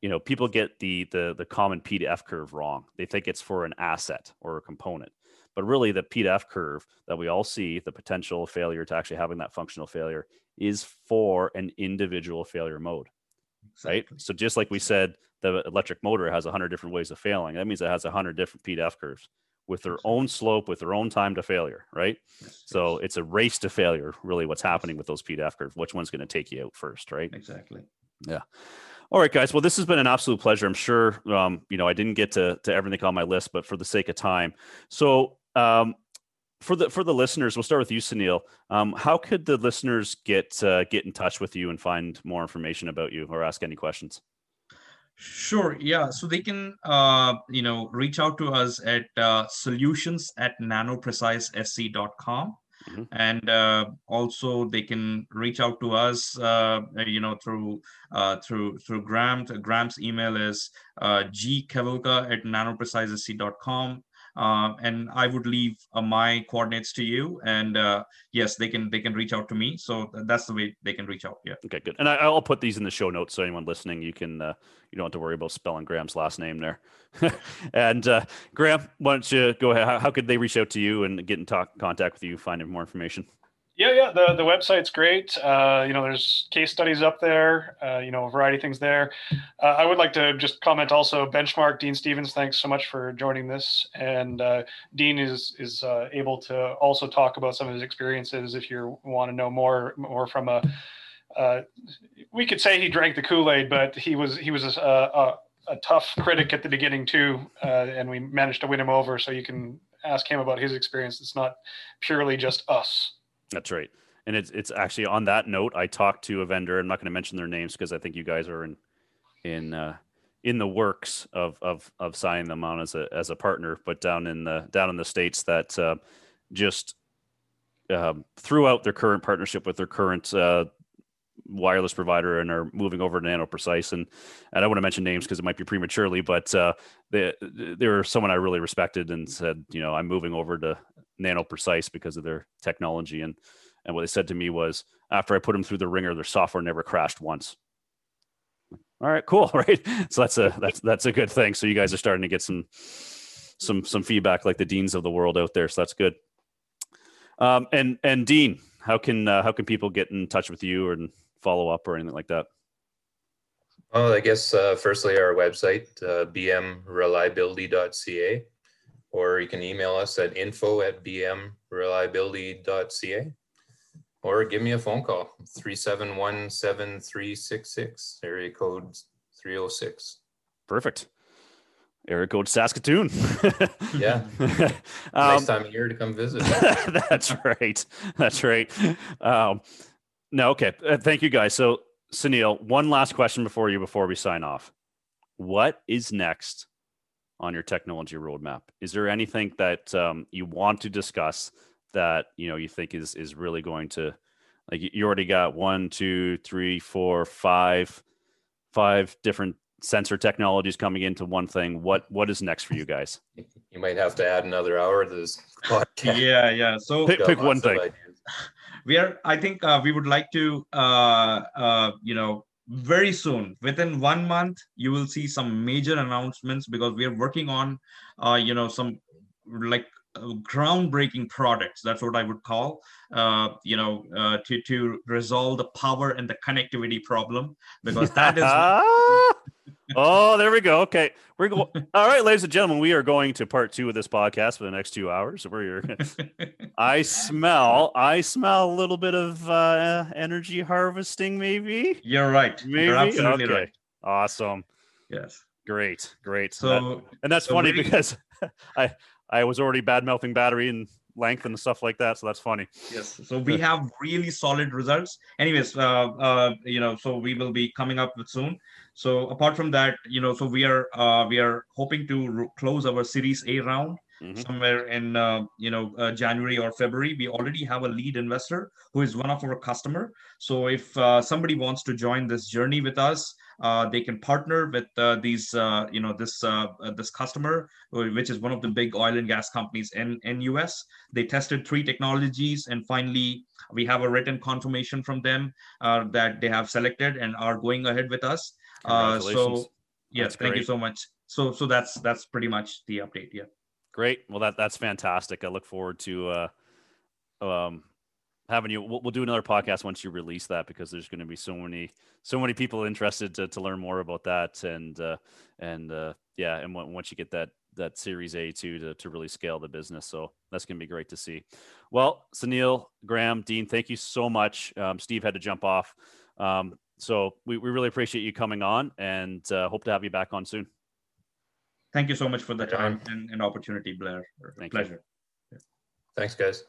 you know people get the the the common P to F curve wrong. They think it's for an asset or a component. But really, the P to F curve that we all see, the potential failure to actually having that functional failure, is for an individual failure mode. Exactly. Right. So just like we said, the electric motor has 100 different ways of failing. That means it has 100 different P to F curves with their own slope, with their own time to failure, right? So it's a race to failure, really, what's happening with those P to F curves. Which one's going to take you out first, right? Exactly. Yeah. All right, guys. Well, this has been an absolute pleasure. I'm sure, um, you know, I didn't get to, to everything on my list, but for the sake of time. So, um, for the for the listeners, we'll start with you, Sunil. Um, how could the listeners get uh, get in touch with you and find more information about you or ask any questions? Sure. Yeah. So they can, uh, you know, reach out to us at uh, solutions at nanoprecisesc.com. Mm-hmm. And uh, also, they can reach out to us, uh, you know, through uh, through through Graham. Graham's email is uh, gkavilka at nanoprecisesc.com uh, and I would leave uh, my coordinates to you. And uh, yes, they can they can reach out to me. So that's the way they can reach out. Yeah. Okay, good. And I, will put these in the show notes so anyone listening, you can uh, you don't have to worry about spelling Graham's last name there. and uh, Graham, why don't you go ahead? How, how, could they reach out to you and get in talk, contact with you, find more information? Yeah, yeah. The the website's great. Uh, you know, there's case studies up there. Uh, you know, a variety of things there. Uh, I would like to just comment also. Benchmark Dean Stevens, thanks so much for joining this. And uh, Dean is is uh, able to also talk about some of his experiences if you want to know more more from a. Uh, we could say he drank the Kool Aid, but he was he was a, a, a tough critic at the beginning too, and we managed to win him over. So you can ask him about his experience. It's not purely just us. That's right. And it's it's actually on that note, I talked to a vendor. I'm not going to mention their names because I think you guys are in in uh, in the works of of of signing them on as a as a partner. But down in the down in the states that uh, just um, threw out their current partnership with their current uh, wireless provider and are moving over to Nanoprecise. And, and I don't want to mention names because it might be prematurely, but uh, they, they someone I really respected and said, you know, I'm moving over to Nanoprecise because of their technology. And, and what they said to me was, after I put them through the wringer, their software never crashed once. All right, cool, right? So that's a that's that's a good thing. So you guys are starting to get some some some feedback like the deans of the world out there. So that's good. Um, and and Dean, how can uh, how can people get in touch with you and follow up or anything like that? Well, I guess uh, firstly our website uh, bmreliability.ca or you can email us at info at bmreliability.ca or give me a phone call 371-7366 area code 306 perfect. Area code saskatoon. Yeah. Um, nice time of year to come visit. That's right. That's right. Um, no okay. Uh, thank you guys. So sunil one last question before you before we sign off. What is next on your technology roadmap. Is there anything that um, you want to discuss that you know you think is is really going to like you already got one, two, three, four, five, five different sensor technologies coming into one thing. What what is next for you guys? You might have to add another hour to this podcast. Yeah, yeah. So pick, pick one thing. We are. I think uh, we would like to, uh, uh, you know, very soon within one month you will see some major announcements because we are working on uh, you know some like uh, groundbreaking products. That's what i would call uh, you know uh, to to resolve the power and the connectivity problem because that is oh, there we go. Okay, we're going. All right, ladies and gentlemen, we are going to part two of this podcast for the next two hours. We're. I smell. I smell a little bit of uh, energy harvesting. Maybe. You're right. Maybe. You're absolutely okay. right. Awesome. Yes. Great. Great. So, that, and that's so funny because I I was already bad mouthing battery and length and stuff like that. So that's funny. Yes. So we have really solid results. Anyways, uh, uh, you know, so we will be coming up with soon. So apart from that, you know, so we are uh, we are hoping to re- close our Series A round mm-hmm. somewhere in uh, you know uh, January or February. We already have a lead investor who is one of our customer. So if uh, somebody wants to join this journey with us, uh, they can partner with uh, these uh, you know this this customer, which is one of the big oil and gas companies in in US. They tested three technologies, and finally we have a written confirmation from them that they have selected and are going ahead with us. so yes, thank you so much. So so that's that's pretty much the update. Yeah. Great. Well, that that's fantastic. I look forward to uh, um, having you. We'll, we'll, do another podcast once you release that because there's going to be so many so many people interested to, to learn more about that and uh, and uh, yeah, and once you get that that Series A too to to really scale the business. So that's going to be great to see. Well, Sunil, Graham, Dean, thank you so much. Um, Steve had to jump off. Um, So we, we really appreciate you coming on and uh, hope to have you back on soon. Thank you so much for the time and, and opportunity, Blair. Thank you. Pleasure. Thanks, guys.